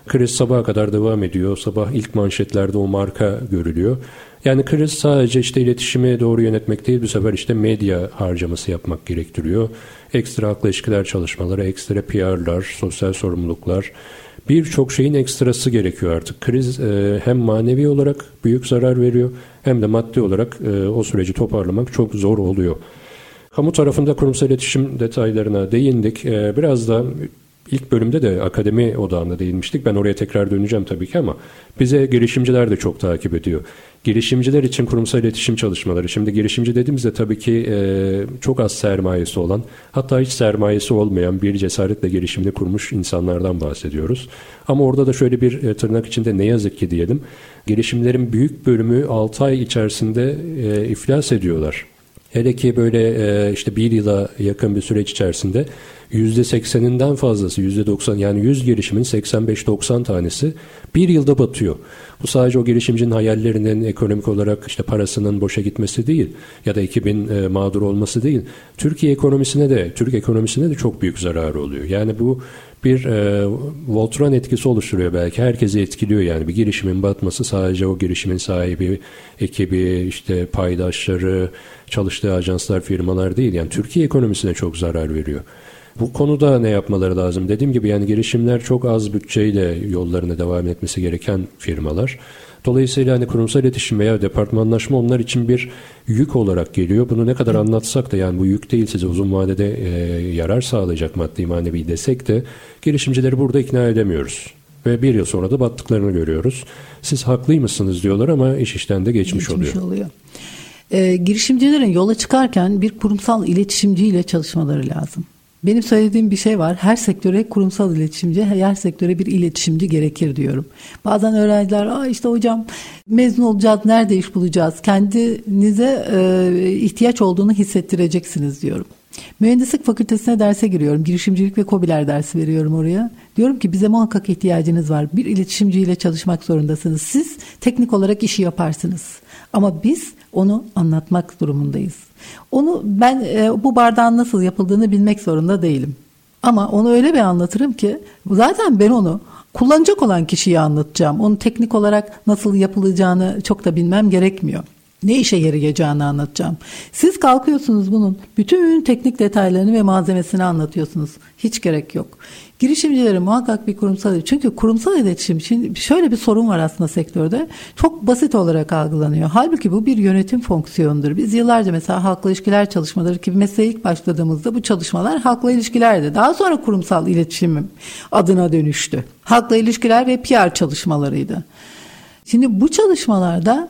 Kriz sabaha kadar devam ediyor. Sabah ilk manşetlerde o marka görülüyor. Yani kriz sadece işte iletişimi doğru yönetmek değil bu sefer işte medya harcaması yapmak gerektiriyor. Ekstra akla ilişkiler çalışmaları, ekstra PR'lar, sosyal sorumluluklar, birçok şeyin ekstrası gerekiyor artık. Kriz e, hem manevi olarak büyük zarar veriyor hem de maddi olarak e, o süreci toparlamak çok zor oluyor. Kamu tarafında kurumsal iletişim detaylarına değindik. E, biraz da İlk bölümde de akademi odağında değinmiştik. Ben oraya tekrar döneceğim tabii ki ama bize girişimciler de çok takip ediyor. Girişimciler için kurumsal iletişim çalışmaları. Şimdi girişimci dediğimizde tabii ki e, çok az sermayesi olan hatta hiç sermayesi olmayan bir cesaretle girişimini kurmuş insanlardan bahsediyoruz. Ama orada da şöyle bir e, tırnak içinde ne yazık ki diyelim. Girişimlerin büyük bölümü 6 ay içerisinde e, iflas ediyorlar. Hele ki böyle e, işte bir yıla yakın bir süreç içerisinde %80'inden fazlası %90 yani 100 girişimin 85-90 tanesi bir yılda batıyor. Bu sadece o girişimcinin hayallerinin ekonomik olarak işte parasının boşa gitmesi değil ya da ekibin e, mağdur olması değil. Türkiye ekonomisine de Türk ekonomisine de çok büyük zararı oluyor. Yani bu bir e, Voltron etkisi oluşturuyor belki. Herkesi etkiliyor yani. Bir girişimin batması sadece o girişimin sahibi, ekibi, işte paydaşları, çalıştığı ajanslar, firmalar değil. Yani Türkiye ekonomisine çok zarar veriyor. Bu konuda ne yapmaları lazım? Dediğim gibi yani girişimler çok az bütçeyle yollarına devam etmesi gereken firmalar. Dolayısıyla hani kurumsal iletişim veya departmanlaşma onlar için bir yük olarak geliyor. Bunu ne kadar anlatsak da yani bu yük değil size uzun vadede e, yarar sağlayacak maddi manevi desek de girişimcileri burada ikna edemiyoruz. Ve bir yıl sonra da battıklarını görüyoruz. Siz haklıymışsınız diyorlar ama iş işten de geçmiş, geçmiş oluyor. oluyor. E, girişimcilerin yola çıkarken bir kurumsal iletişimciyle çalışmaları lazım. Benim söylediğim bir şey var. Her sektöre kurumsal iletişimci, her sektöre bir iletişimci gerekir diyorum. Bazen öğrenciler, Aa işte hocam mezun olacağız, nerede iş bulacağız? Kendinize e, ihtiyaç olduğunu hissettireceksiniz diyorum. Mühendislik fakültesine derse giriyorum. Girişimcilik ve kobiler dersi veriyorum oraya. Diyorum ki bize muhakkak ihtiyacınız var. Bir iletişimciyle çalışmak zorundasınız. Siz teknik olarak işi yaparsınız. Ama biz onu anlatmak durumundayız. Onu ben e, bu bardağın nasıl yapıldığını bilmek zorunda değilim. Ama onu öyle bir anlatırım ki zaten ben onu kullanacak olan kişiyi anlatacağım. Onu teknik olarak nasıl yapılacağını çok da bilmem gerekmiyor. Ne işe yarayacağını anlatacağım. Siz kalkıyorsunuz bunun bütün teknik detaylarını ve malzemesini anlatıyorsunuz. Hiç gerek yok. Girişimcilerin muhakkak bir kurumsal çünkü kurumsal iletişim şimdi şöyle bir sorun var aslında sektörde. Çok basit olarak algılanıyor. Halbuki bu bir yönetim fonksiyonudur. Biz yıllarca mesela halkla ilişkiler çalışmaları ki mesleğe ilk başladığımızda bu çalışmalar halkla ilişkilerdi. Daha sonra kurumsal iletişim adına dönüştü. Halkla ilişkiler ve PR çalışmalarıydı. Şimdi bu çalışmalarda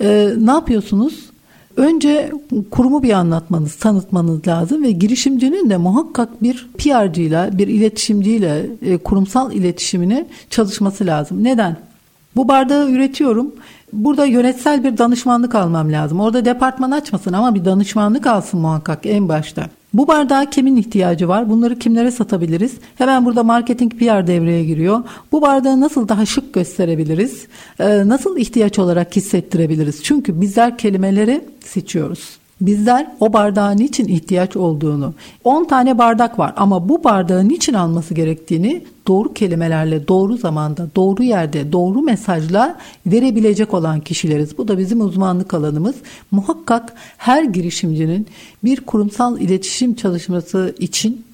e, ne yapıyorsunuz? Önce kurumu bir anlatmanız, tanıtmanız lazım ve girişimcinin de muhakkak bir PR'cıyla, bir iletişimciyle e, kurumsal iletişimini çalışması lazım. Neden? Bu bardağı üretiyorum. Burada yönetsel bir danışmanlık almam lazım. Orada departman açmasın ama bir danışmanlık alsın muhakkak en başta. Bu bardağa kimin ihtiyacı var? Bunları kimlere satabiliriz? Hemen burada marketing PR devreye giriyor. Bu bardağı nasıl daha şık gösterebiliriz? Ee, nasıl ihtiyaç olarak hissettirebiliriz? Çünkü bizler kelimeleri seçiyoruz. Bizler o bardağın niçin ihtiyaç olduğunu, 10 tane bardak var ama bu bardağı niçin alması gerektiğini doğru kelimelerle, doğru zamanda, doğru yerde, doğru mesajla verebilecek olan kişileriz. Bu da bizim uzmanlık alanımız. Muhakkak her girişimcinin bir kurumsal iletişim çalışması için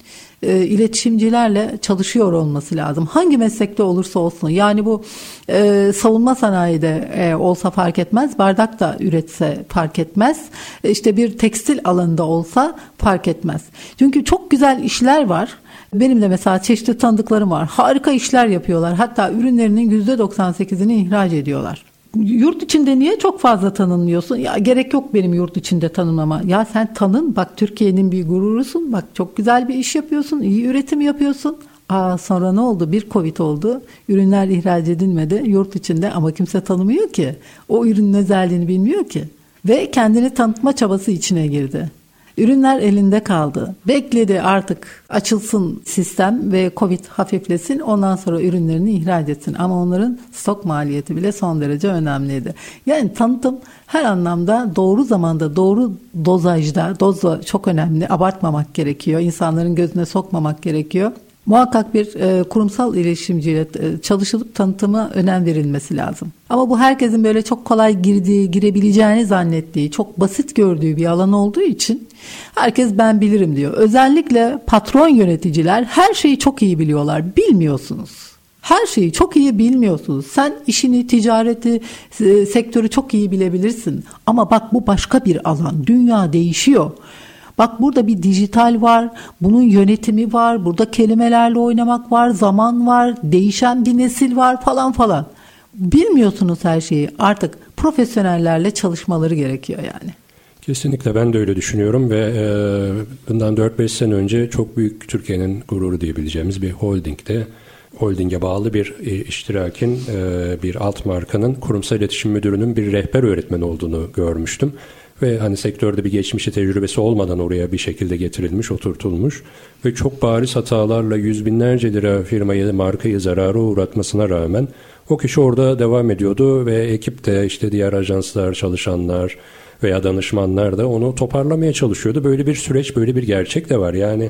e, iletişimcilerle çalışıyor olması lazım. Hangi meslekte olursa olsun. Yani bu e, savunma sanayide e, olsa fark etmez. Bardak da üretse fark etmez. E, işte bir tekstil alanında olsa fark etmez. Çünkü çok güzel işler var. Benim de mesela çeşitli tanıdıklarım var. Harika işler yapıyorlar. Hatta ürünlerinin %98'ini ihraç ediyorlar yurt içinde niye çok fazla tanınmıyorsun? Ya gerek yok benim yurt içinde tanınmama. Ya sen tanın bak Türkiye'nin bir gururusun. Bak çok güzel bir iş yapıyorsun. iyi üretim yapıyorsun. Aa, sonra ne oldu? Bir Covid oldu. Ürünler ihraç edilmedi yurt içinde ama kimse tanımıyor ki. O ürünün özelliğini bilmiyor ki. Ve kendini tanıtma çabası içine girdi. Ürünler elinde kaldı. Bekledi artık açılsın sistem ve Covid hafiflesin ondan sonra ürünlerini ihraç etsin. Ama onların stok maliyeti bile son derece önemliydi. Yani tanıtım her anlamda doğru zamanda doğru dozajda doz çok önemli abartmamak gerekiyor. İnsanların gözüne sokmamak gerekiyor. Muhakkak bir e, kurumsal iletişimciyle e, çalışılıp tanıtıma önem verilmesi lazım. Ama bu herkesin böyle çok kolay girdiği, girebileceğini zannettiği, çok basit gördüğü bir alan olduğu için herkes ben bilirim diyor. Özellikle patron yöneticiler her şeyi çok iyi biliyorlar. Bilmiyorsunuz. Her şeyi çok iyi bilmiyorsunuz. Sen işini, ticareti, e, sektörü çok iyi bilebilirsin. Ama bak bu başka bir alan. Dünya değişiyor. Bak burada bir dijital var, bunun yönetimi var, burada kelimelerle oynamak var, zaman var, değişen bir nesil var falan falan. Bilmiyorsunuz her şeyi. Artık profesyonellerle çalışmaları gerekiyor yani. Kesinlikle ben de öyle düşünüyorum ve e, bundan 4-5 sene önce çok büyük Türkiye'nin gururu diyebileceğimiz bir holdingde holdinge bağlı bir e, iştirakin e, bir alt markanın kurumsal iletişim müdürünün bir rehber öğretmen olduğunu görmüştüm ve hani sektörde bir geçmişi tecrübesi olmadan oraya bir şekilde getirilmiş, oturtulmuş. Ve çok bariz hatalarla yüz binlerce lira firmayı, markayı zarara uğratmasına rağmen o kişi orada devam ediyordu ve ekip de işte diğer ajanslar, çalışanlar veya danışmanlar da onu toparlamaya çalışıyordu. Böyle bir süreç, böyle bir gerçek de var. Yani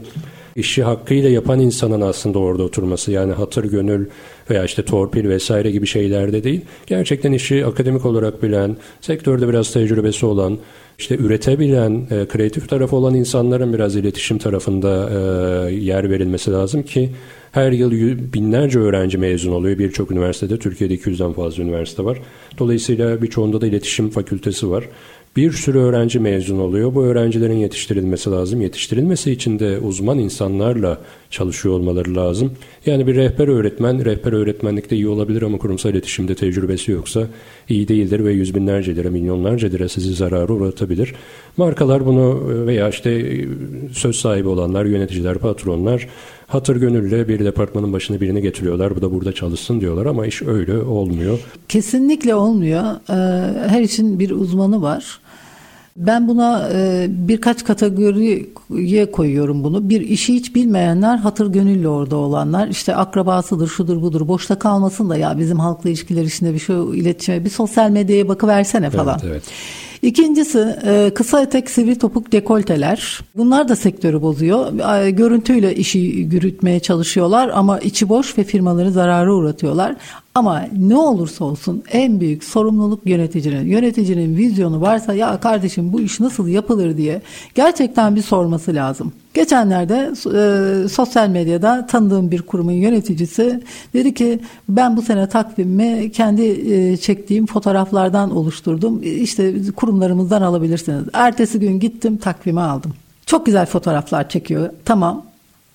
işi hakkıyla yapan insanın aslında orada oturması yani hatır gönül veya işte torpil vesaire gibi şeylerde değil. Gerçekten işi akademik olarak bilen, sektörde biraz tecrübesi olan, işte üretebilen, e, kreatif tarafı olan insanların biraz iletişim tarafında e, yer verilmesi lazım ki her yıl binlerce öğrenci mezun oluyor. Birçok üniversitede, Türkiye'de 200'den fazla üniversite var. Dolayısıyla birçoğunda da iletişim fakültesi var. Bir sürü öğrenci mezun oluyor. Bu öğrencilerin yetiştirilmesi lazım. Yetiştirilmesi için de uzman insanlarla çalışıyor olmaları lazım. Yani bir rehber öğretmen, rehber öğretmenlikte iyi olabilir ama kurumsal iletişimde tecrübesi yoksa iyi değildir ve yüz binlerce lira, milyonlarca lira sizi zarara uğratabilir. Markalar bunu veya işte söz sahibi olanlar, yöneticiler, patronlar hatır gönülle bir departmanın başına birini getiriyorlar. Bu da burada çalışsın diyorlar ama iş öyle olmuyor. Kesinlikle olmuyor. Ee, her için bir uzmanı var. Ben buna e, birkaç kategoriye koyuyorum bunu. Bir işi hiç bilmeyenler, hatır gönüllü orada olanlar, işte akrabasıdır, şudur budur, boşta kalmasın da ya bizim halkla ilişkiler içinde bir şey iletişime, bir sosyal medyaya bakıversene falan. Evet, evet. İkincisi e, kısa etek sivri topuk dekolteler. Bunlar da sektörü bozuyor. Görüntüyle işi yürütmeye çalışıyorlar ama içi boş ve firmaları zarara uğratıyorlar. Ama ne olursa olsun en büyük sorumluluk yöneticinin. Yöneticinin vizyonu varsa ya kardeşim bu iş nasıl yapılır diye gerçekten bir sorması lazım. Geçenlerde e, sosyal medyada tanıdığım bir kurumun yöneticisi dedi ki ben bu sene takvimimi kendi e, çektiğim fotoğraflardan oluşturdum. İşte kurumlarımızdan alabilirsiniz. Ertesi gün gittim takvimi aldım. Çok güzel fotoğraflar çekiyor. Tamam.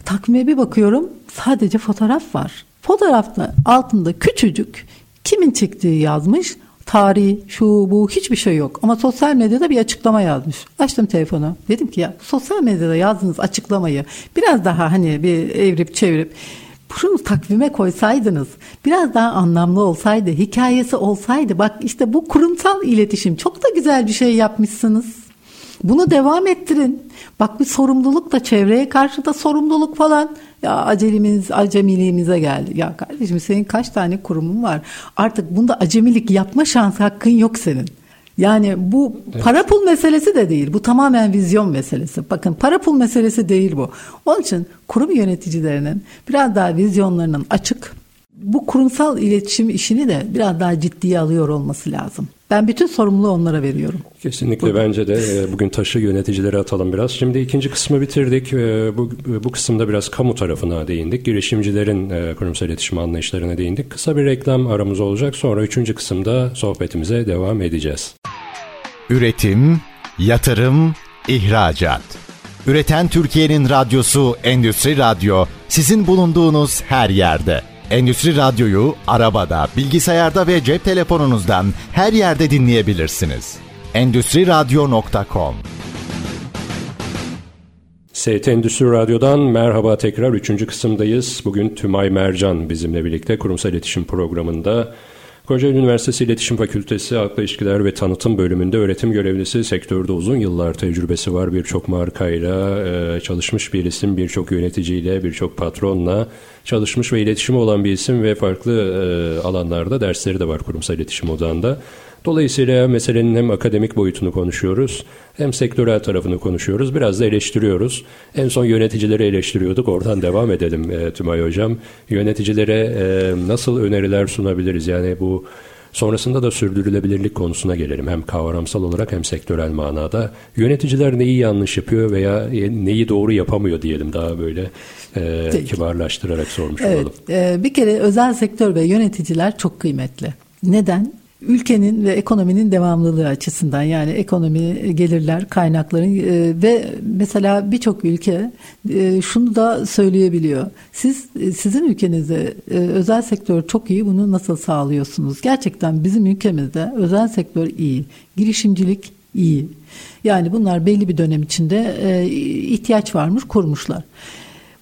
Takvime bir bakıyorum sadece fotoğraf var. Fotoğrafta altında küçücük kimin çektiği yazmış. Tarih, şu bu hiçbir şey yok. Ama sosyal medyada bir açıklama yazmış. Açtım telefonu. Dedim ki ya sosyal medyada yazdığınız açıklamayı biraz daha hani bir evrip çevirip bunu takvime koysaydınız, biraz daha anlamlı olsaydı, hikayesi olsaydı, bak işte bu kurumsal iletişim çok da güzel bir şey yapmışsınız. Bunu devam ettirin. Bak bir sorumluluk da çevreye karşı da sorumluluk falan. Ya acelimiz, acemiliğimize geldi. Ya kardeşim senin kaç tane kurumun var? Artık bunda acemilik yapma şansı hakkın yok senin. Yani bu evet. para pul meselesi de değil. Bu tamamen vizyon meselesi. Bakın para pul meselesi değil bu. Onun için kurum yöneticilerinin biraz daha vizyonlarının açık, bu kurumsal iletişim işini de biraz daha ciddiye alıyor olması lazım. Ben bütün sorumluluğu onlara veriyorum. Kesinlikle Bugün. bence de e, bugün taşı yöneticilere atalım biraz. Şimdi ikinci kısmı bitirdik. E, bu, bu kısımda biraz kamu tarafına değindik. Girişimcilerin e, kurumsal iletişim anlayışlarına değindik. Kısa bir reklam aramız olacak. Sonra üçüncü kısımda sohbetimize devam edeceğiz. Üretim, yatırım, ihracat. Üreten Türkiye'nin radyosu Endüstri Radyo sizin bulunduğunuz her yerde. Endüstri Radyo'yu arabada, bilgisayarda ve cep telefonunuzdan her yerde dinleyebilirsiniz. Endüstri Radyo.com ST Endüstri Radyo'dan merhaba tekrar 3. kısımdayız. Bugün Tümay Mercan bizimle birlikte kurumsal iletişim programında Kocaeli Üniversitesi İletişim Fakültesi Halkla İlişkiler ve Tanıtım bölümünde öğretim görevlisi sektörde uzun yıllar tecrübesi var. Birçok markayla e, çalışmış bir isim, birçok yöneticiyle, birçok patronla çalışmış ve iletişimi olan bir isim ve farklı e, alanlarda dersleri de var kurumsal iletişim odağında. Dolayısıyla meselenin hem akademik boyutunu konuşuyoruz hem sektörel tarafını konuşuyoruz. Biraz da eleştiriyoruz. En son yöneticileri eleştiriyorduk. Oradan devam edelim e, Tümay Hocam. Yöneticilere e, nasıl öneriler sunabiliriz? Yani bu sonrasında da sürdürülebilirlik konusuna gelelim. Hem kavramsal olarak hem sektörel manada. Yöneticiler neyi yanlış yapıyor veya neyi doğru yapamıyor diyelim daha böyle e, kibarlaştırarak sormuş evet, olalım. E, bir kere özel sektör ve yöneticiler çok kıymetli. Neden? Ülkenin ve ekonominin devamlılığı açısından yani ekonomi, gelirler, kaynakların e, ve mesela birçok ülke e, şunu da söyleyebiliyor. Siz e, sizin ülkenizde e, özel sektör çok iyi. Bunu nasıl sağlıyorsunuz? Gerçekten bizim ülkemizde özel sektör iyi. Girişimcilik iyi. Yani bunlar belli bir dönem içinde e, ihtiyaç varmış, kurmuşlar.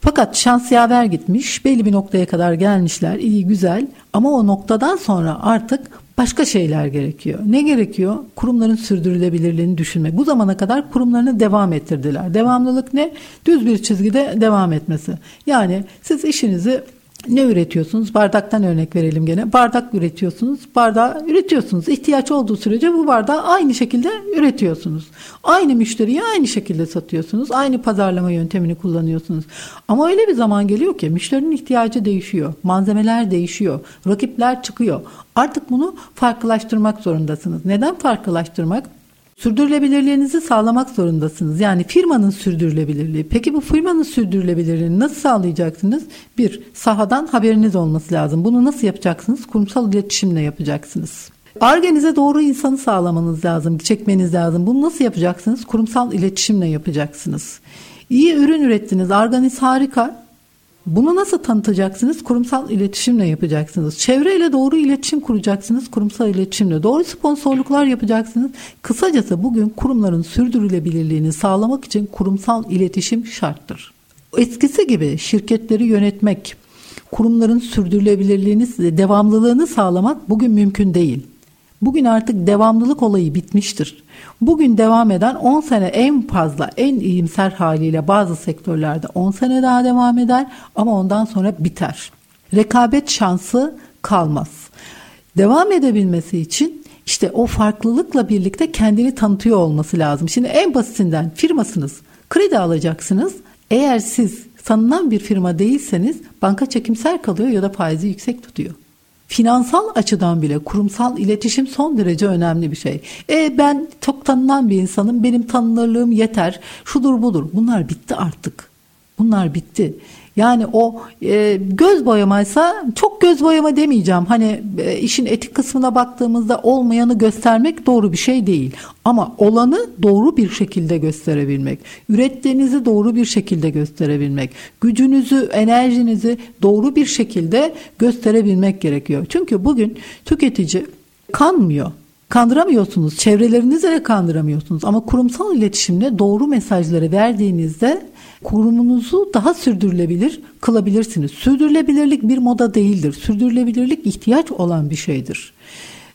Fakat şans yaver gitmiş, belli bir noktaya kadar gelmişler, iyi güzel ama o noktadan sonra artık başka şeyler gerekiyor. Ne gerekiyor? Kurumların sürdürülebilirliğini düşünmek. Bu zamana kadar kurumlarını devam ettirdiler. Devamlılık ne? Düz bir çizgide devam etmesi. Yani siz işinizi Ne üretiyorsunuz? Bardaktan örnek verelim gene. Bardak üretiyorsunuz. Bardağı üretiyorsunuz. İhtiyaç olduğu sürece bu bardağı aynı şekilde üretiyorsunuz. Aynı müşteriye aynı şekilde satıyorsunuz. Aynı pazarlama yöntemini kullanıyorsunuz. Ama öyle bir zaman geliyor ki müşterinin ihtiyacı değişiyor. Malzemeler değişiyor. Rakipler çıkıyor. Artık bunu farklılaştırmak zorundasınız. Neden farklılaştırmak? Sürdürülebilirliğinizi sağlamak zorundasınız. Yani firmanın sürdürülebilirliği. Peki bu firmanın sürdürülebilirliğini nasıl sağlayacaksınız? Bir, sahadan haberiniz olması lazım. Bunu nasıl yapacaksınız? Kurumsal iletişimle yapacaksınız. Argenize doğru insanı sağlamanız lazım, çekmeniz lazım. Bunu nasıl yapacaksınız? Kurumsal iletişimle yapacaksınız. İyi ürün ürettiniz, arganiz harika. Bunu nasıl tanıtacaksınız? Kurumsal iletişimle yapacaksınız. Çevreyle doğru iletişim kuracaksınız. Kurumsal iletişimle. Doğru sponsorluklar yapacaksınız. Kısacası bugün kurumların sürdürülebilirliğini sağlamak için kurumsal iletişim şarttır. Eskisi gibi şirketleri yönetmek, kurumların sürdürülebilirliğini, devamlılığını sağlamak bugün mümkün değil. Bugün artık devamlılık olayı bitmiştir. Bugün devam eden 10 sene en fazla en iyimser haliyle bazı sektörlerde 10 sene daha devam eder ama ondan sonra biter. Rekabet şansı kalmaz. Devam edebilmesi için işte o farklılıkla birlikte kendini tanıtıyor olması lazım. Şimdi en basitinden firmasınız. Kredi alacaksınız. Eğer siz tanınan bir firma değilseniz banka çekimser kalıyor ya da faizi yüksek tutuyor. Finansal açıdan bile kurumsal iletişim son derece önemli bir şey. E ben çok tanınan bir insanım, benim tanınırlığım yeter, şudur budur. Bunlar bitti artık. Bunlar bitti. Yani o e, göz boyamaysa çok göz boyama demeyeceğim. Hani e, işin etik kısmına baktığımızda olmayanı göstermek doğru bir şey değil. Ama olanı doğru bir şekilde gösterebilmek, ürettiğinizi doğru bir şekilde gösterebilmek, gücünüzü, enerjinizi doğru bir şekilde gösterebilmek gerekiyor. Çünkü bugün tüketici kanmıyor. Kandıramıyorsunuz. Çevrelerinizle de kandıramıyorsunuz. Ama kurumsal iletişimle doğru mesajları verdiğinizde kurumunuzu daha sürdürülebilir kılabilirsiniz. Sürdürülebilirlik bir moda değildir. Sürdürülebilirlik ihtiyaç olan bir şeydir.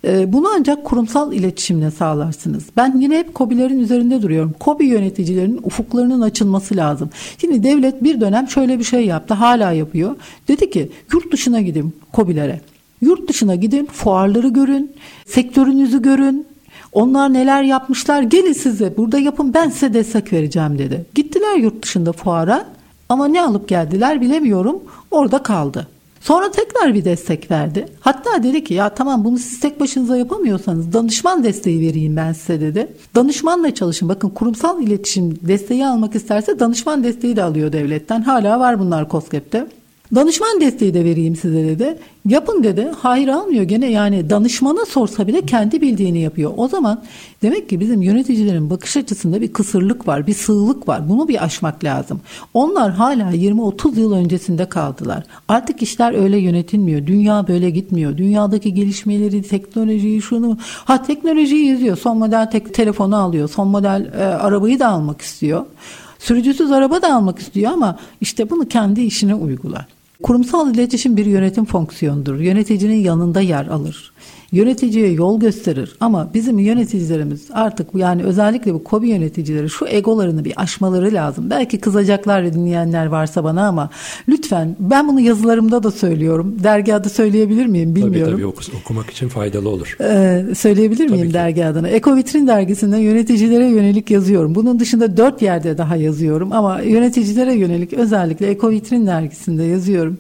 Ee, bunu ancak kurumsal iletişimle sağlarsınız. Ben yine hep COBİ'lerin üzerinde duruyorum. COBİ yöneticilerinin ufuklarının açılması lazım. Şimdi devlet bir dönem şöyle bir şey yaptı, hala yapıyor. Dedi ki yurt dışına gidin COBİ'lere. Yurt dışına gidin, fuarları görün, sektörünüzü görün, onlar neler yapmışlar gelin size burada yapın ben size destek vereceğim dedi. Gittiler yurt dışında fuara ama ne alıp geldiler bilemiyorum orada kaldı. Sonra tekrar bir destek verdi. Hatta dedi ki ya tamam bunu siz tek başınıza yapamıyorsanız danışman desteği vereyim ben size dedi. Danışmanla çalışın. Bakın kurumsal iletişim desteği almak isterse danışman desteği de alıyor devletten. Hala var bunlar COSGAP'te. Danışman desteği de vereyim size dedi. Yapın dedi. Hayır almıyor gene yani danışmana sorsa bile kendi bildiğini yapıyor. O zaman demek ki bizim yöneticilerin bakış açısında bir kısırlık var, bir sığlık var. Bunu bir aşmak lazım. Onlar hala 20-30 yıl öncesinde kaldılar. Artık işler öyle yönetilmiyor. Dünya böyle gitmiyor. Dünyadaki gelişmeleri, teknolojiyi, şunu ha teknolojiyi izliyor. Son model tek telefonu alıyor. Son model e, arabayı da almak istiyor. Sürücüsüz araba da almak istiyor ama işte bunu kendi işine uygular. Kurumsal iletişim bir yönetim fonksiyonudur. Yöneticinin yanında yer alır yöneticiye yol gösterir. Ama bizim yöneticilerimiz artık yani özellikle bu kobi yöneticileri şu egolarını bir aşmaları lazım. Belki kızacaklar dinleyenler varsa bana ama lütfen ben bunu yazılarımda da söylüyorum. Dergahda söyleyebilir miyim bilmiyorum. Tabii tabii okumak için faydalı olur. Ee, söyleyebilir tabii miyim ki. dergi adına? Eko Vitrin dergisinde yöneticilere yönelik yazıyorum. Bunun dışında dört yerde daha yazıyorum ama yöneticilere yönelik özellikle Eko Vitrin dergisinde yazıyorum.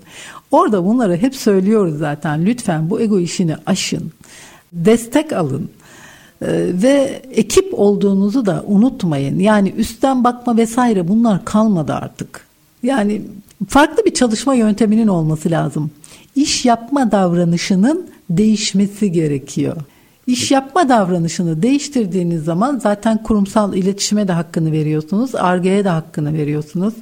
Orada bunları hep söylüyoruz zaten. Lütfen bu ego işini aşın. Destek alın. Ee, ve ekip olduğunuzu da unutmayın. Yani üstten bakma vesaire bunlar kalmadı artık. Yani farklı bir çalışma yönteminin olması lazım. İş yapma davranışının değişmesi gerekiyor. İş yapma davranışını değiştirdiğiniz zaman zaten kurumsal iletişime de hakkını veriyorsunuz, argeye de hakkını veriyorsunuz.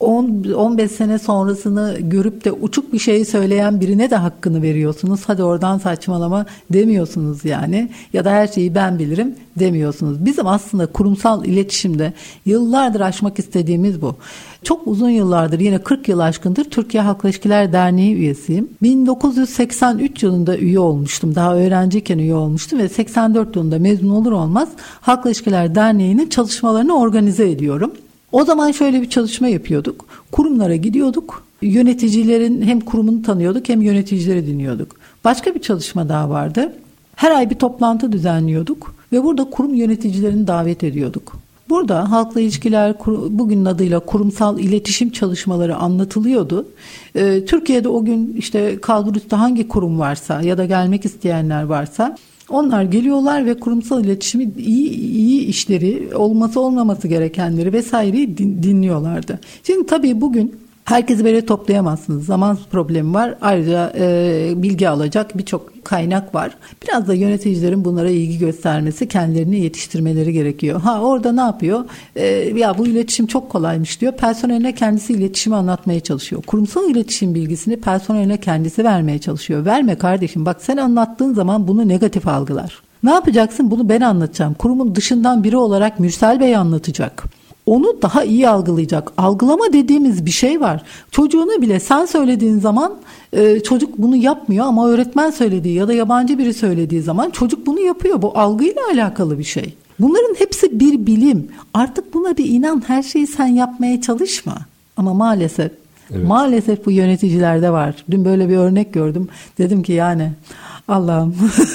10 15 sene sonrasını görüp de uçuk bir şey söyleyen birine de hakkını veriyorsunuz. Hadi oradan saçmalama demiyorsunuz yani. Ya da her şeyi ben bilirim demiyorsunuz. Bizim aslında kurumsal iletişimde yıllardır aşmak istediğimiz bu. Çok uzun yıllardır yine 40 yıl aşkındır Türkiye Halk İlişkiler Derneği üyesiyim. 1983 yılında üye olmuştum. Daha öğrenciyken üye olmuştum ve 84 yılında mezun olur olmaz Halk İlişkiler Derneği'nin çalışmalarını organize ediyorum. O zaman şöyle bir çalışma yapıyorduk. Kurumlara gidiyorduk. Yöneticilerin hem kurumunu tanıyorduk hem yöneticileri dinliyorduk. Başka bir çalışma daha vardı. Her ay bir toplantı düzenliyorduk ve burada kurum yöneticilerini davet ediyorduk. Burada halkla ilişkiler bugünün adıyla kurumsal iletişim çalışmaları anlatılıyordu. Ee, Türkiye'de o gün işte kalburüste hangi kurum varsa ya da gelmek isteyenler varsa onlar geliyorlar ve kurumsal iletişimi iyi, iyi işleri, olması olmaması gerekenleri vesaireyi dinliyorlardı. Şimdi tabii bugün Herkesi böyle toplayamazsınız. Zaman problemi var. Ayrıca e, bilgi alacak birçok kaynak var. Biraz da yöneticilerin bunlara ilgi göstermesi, kendilerini yetiştirmeleri gerekiyor. Ha orada ne yapıyor? E, ya bu iletişim çok kolaymış diyor. Personeline kendisi iletişimi anlatmaya çalışıyor. Kurumsal iletişim bilgisini personeline kendisi vermeye çalışıyor. Verme kardeşim. Bak sen anlattığın zaman bunu negatif algılar. Ne yapacaksın? Bunu ben anlatacağım. Kurumun dışından biri olarak Mürsel Bey anlatacak onu daha iyi algılayacak. Algılama dediğimiz bir şey var. Çocuğuna bile sen söylediğin zaman e, çocuk bunu yapmıyor ama öğretmen söylediği ya da yabancı biri söylediği zaman çocuk bunu yapıyor. Bu algıyla alakalı bir şey. Bunların hepsi bir bilim. Artık buna bir inan. Her şeyi sen yapmaya çalışma. Ama maalesef evet. maalesef bu yöneticilerde var. Dün böyle bir örnek gördüm. Dedim ki yani Allah'ım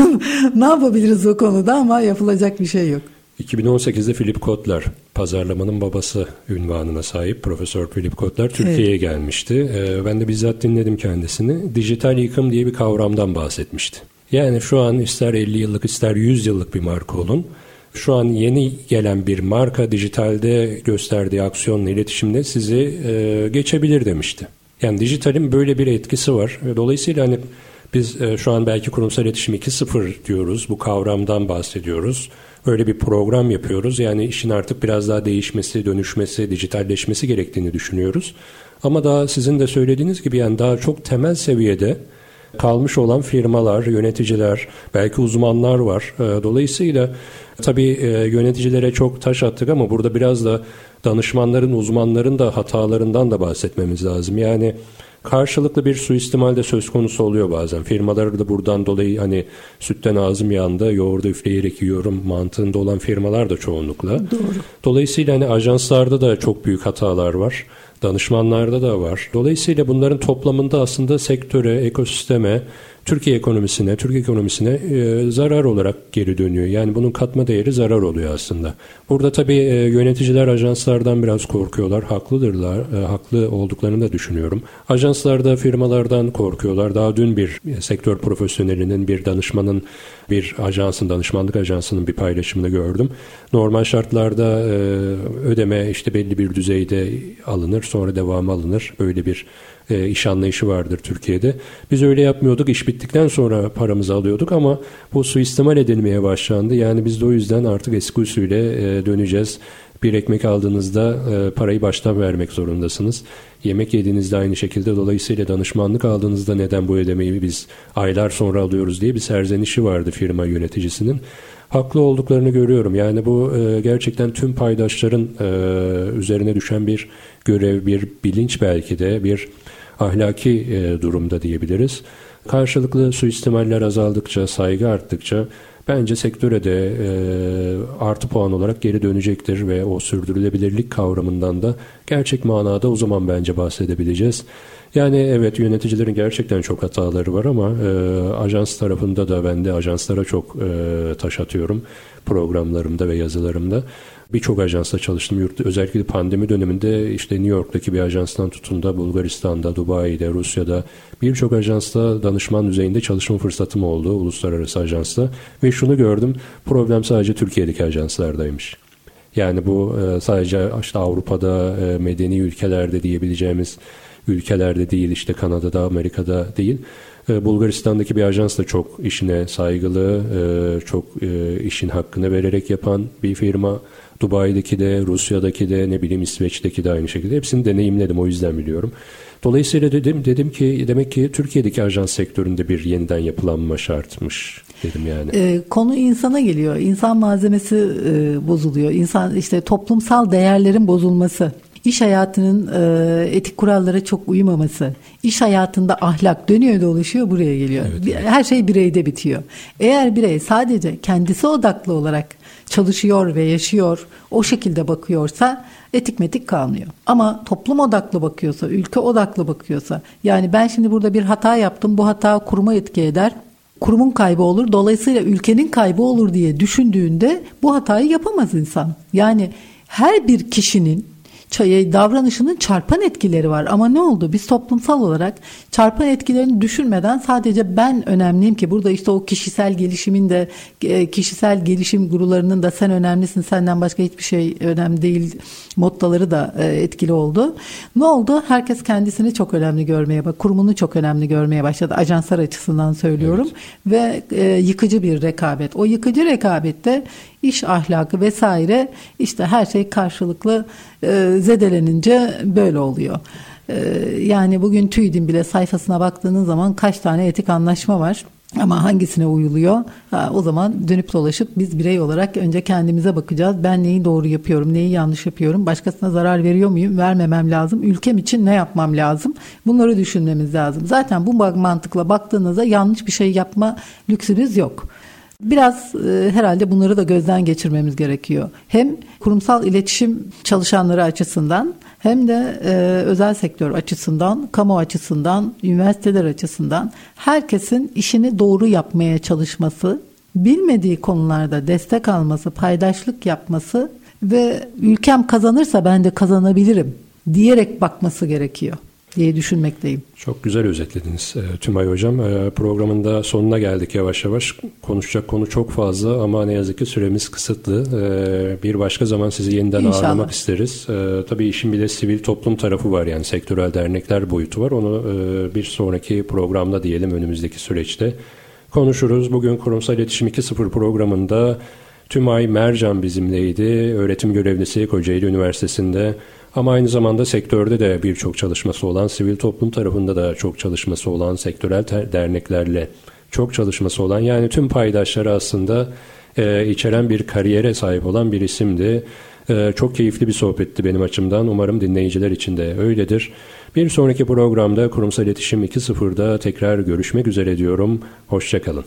ne yapabiliriz o konuda ama yapılacak bir şey yok. 2018'de Philip Kotler, pazarlamanın babası ünvanına sahip Profesör Philip Kotler Türkiye'ye evet. gelmişti. Ee, ben de bizzat dinledim kendisini. Dijital yıkım diye bir kavramdan bahsetmişti. Yani şu an ister 50 yıllık ister 100 yıllık bir marka olun. Şu an yeni gelen bir marka dijitalde gösterdiği aksiyonla iletişimde sizi e, geçebilir demişti. Yani dijitalin böyle bir etkisi var. Dolayısıyla hani biz e, şu an belki kurumsal iletişim 2.0 diyoruz. Bu kavramdan bahsediyoruz. Öyle bir program yapıyoruz. Yani işin artık biraz daha değişmesi, dönüşmesi, dijitalleşmesi gerektiğini düşünüyoruz. Ama daha sizin de söylediğiniz gibi yani daha çok temel seviyede kalmış olan firmalar, yöneticiler, belki uzmanlar var. E, dolayısıyla tabii e, yöneticilere çok taş attık ama burada biraz da danışmanların, uzmanların da hatalarından da bahsetmemiz lazım. Yani karşılıklı bir suistimal de söz konusu oluyor bazen. Firmalar da buradan dolayı hani sütten ağzım yandı, yoğurdu üfleyerek yiyorum mantığında olan firmalar da çoğunlukla. Doğru. Dolayısıyla hani ajanslarda da çok büyük hatalar var. Danışmanlarda da var. Dolayısıyla bunların toplamında aslında sektöre, ekosisteme, Türkiye ekonomisine, Türkiye ekonomisine e, zarar olarak geri dönüyor. Yani bunun katma değeri zarar oluyor aslında. Burada tabii e, yöneticiler ajanslardan biraz korkuyorlar. Haklıdırlar. E, haklı olduklarını da düşünüyorum. Ajanslarda firmalardan korkuyorlar. Daha dün bir sektör profesyonelinin, bir danışmanın, bir ajansın, danışmanlık ajansının bir paylaşımını gördüm. Normal şartlarda e, ödeme işte belli bir düzeyde alınır, sonra devamı alınır. Böyle bir e, iş anlayışı vardır Türkiye'de. Biz öyle yapmıyorduk. İş bittikten sonra paramızı alıyorduk ama bu suistimal edilmeye başlandı. Yani biz de o yüzden artık eski usule e, döneceğiz. Bir ekmek aldığınızda e, parayı baştan vermek zorundasınız. Yemek yediğinizde aynı şekilde dolayısıyla danışmanlık aldığınızda neden bu ödemeyi biz aylar sonra alıyoruz diye bir serzenişi vardı firma yöneticisinin haklı olduklarını görüyorum. Yani bu e, gerçekten tüm paydaşların e, üzerine düşen bir görev, bir bilinç belki de bir ahlaki e, durumda diyebiliriz. Karşılıklı suistimaller azaldıkça, saygı arttıkça bence sektöre de e, artı puan olarak geri dönecektir ve o sürdürülebilirlik kavramından da gerçek manada o zaman bence bahsedebileceğiz. Yani evet yöneticilerin gerçekten çok hataları var ama e, ajans tarafında da ben de ajanslara çok e, taş atıyorum programlarımda ve yazılarımda. Birçok ajansla çalıştım. Yurt, özellikle pandemi döneminde işte New York'taki bir ajanstan tutun da Bulgaristan'da, Dubai'de, Rusya'da birçok ajansla danışman düzeyinde çalışma fırsatım oldu uluslararası ajansla ve şunu gördüm problem sadece Türkiye'deki ajanslardaymış. Yani bu e, sadece işte Avrupa'da e, medeni ülkelerde diyebileceğimiz ülkelerde değil işte Kanada'da Amerika'da değil. E, Bulgaristan'daki bir ajans da çok işine saygılı, çok işin hakkını vererek yapan bir firma. Dubai'deki de, Rusya'daki de, ne bileyim İsveç'teki de aynı şekilde. Hepsini deneyimledim o yüzden biliyorum. Dolayısıyla dedim dedim ki demek ki Türkiye'deki ajans sektöründe bir yeniden yapılanma şartmış dedim yani. E, konu insana geliyor. İnsan malzemesi e, bozuluyor. İnsan işte toplumsal değerlerin bozulması. İş hayatının e, etik kurallara çok uymaması, iş hayatında ahlak dönüyor dolaşıyor buraya geliyor. Evet, evet. Her şey bireyde bitiyor. Eğer birey sadece kendisi odaklı olarak çalışıyor ve yaşıyor, o şekilde bakıyorsa etik metik kalmıyor. Ama toplum odaklı bakıyorsa, ülke odaklı bakıyorsa, yani ben şimdi burada bir hata yaptım, bu hata kuruma etki eder kurumun kaybı olur. Dolayısıyla ülkenin kaybı olur diye düşündüğünde bu hatayı yapamaz insan. Yani her bir kişinin davranışının çarpan etkileri var. Ama ne oldu? Biz toplumsal olarak çarpan etkilerini düşünmeden sadece ben önemliyim ki burada işte o kişisel gelişimin de e, kişisel gelişim gurularının da sen önemlisin senden başka hiçbir şey önemli değil mottoları da e, etkili oldu. Ne oldu? Herkes kendisini çok önemli görmeye bak, kurumunu çok önemli görmeye başladı. Ajanslar açısından söylüyorum evet. ve e, yıkıcı bir rekabet. O yıkıcı rekabette iş ahlakı vesaire işte her şey karşılıklı e, zedelenince böyle oluyor. E, yani bugün TÜİD'in bile sayfasına baktığınız zaman kaç tane etik anlaşma var. Ama hangisine uyuluyor? Ha, o zaman dönüp dolaşıp biz birey olarak önce kendimize bakacağız. Ben neyi doğru yapıyorum, neyi yanlış yapıyorum? Başkasına zarar veriyor muyum? Vermemem lazım. Ülkem için ne yapmam lazım? Bunları düşünmemiz lazım. Zaten bu mantıkla baktığınızda yanlış bir şey yapma lüksümüz yok. Biraz e, herhalde bunları da gözden geçirmemiz gerekiyor. Hem kurumsal iletişim çalışanları açısından hem de e, özel sektör açısından, kamu açısından, üniversiteler açısından herkesin işini doğru yapmaya çalışması, bilmediği konularda destek alması, paydaşlık yapması ve ülkem kazanırsa ben de kazanabilirim diyerek bakması gerekiyor diye düşünmekteyim. Çok güzel özetlediniz e, Tümay Hocam. E, programın da sonuna geldik yavaş yavaş. Konuşacak konu çok fazla ama ne yazık ki süremiz kısıtlı. E, bir başka zaman sizi yeniden İnşallah. ağırlamak isteriz. Tabii işin bir de sivil toplum tarafı var yani sektörel dernekler boyutu var. Onu bir sonraki programda diyelim önümüzdeki süreçte konuşuruz. Bugün Kurumsal İletişim 2.0 programında Tümay Mercan bizimleydi. Öğretim görevlisi Kocaeli Üniversitesi'nde. Ama aynı zamanda sektörde de birçok çalışması olan, sivil toplum tarafında da çok çalışması olan, sektörel derneklerle çok çalışması olan yani tüm paydaşları aslında e, içeren bir kariyere sahip olan bir isimdi. E, çok keyifli bir sohbetti benim açımdan. Umarım dinleyiciler için de öyledir. Bir sonraki programda Kurumsal İletişim 2.0'da tekrar görüşmek üzere diyorum. Hoşçakalın.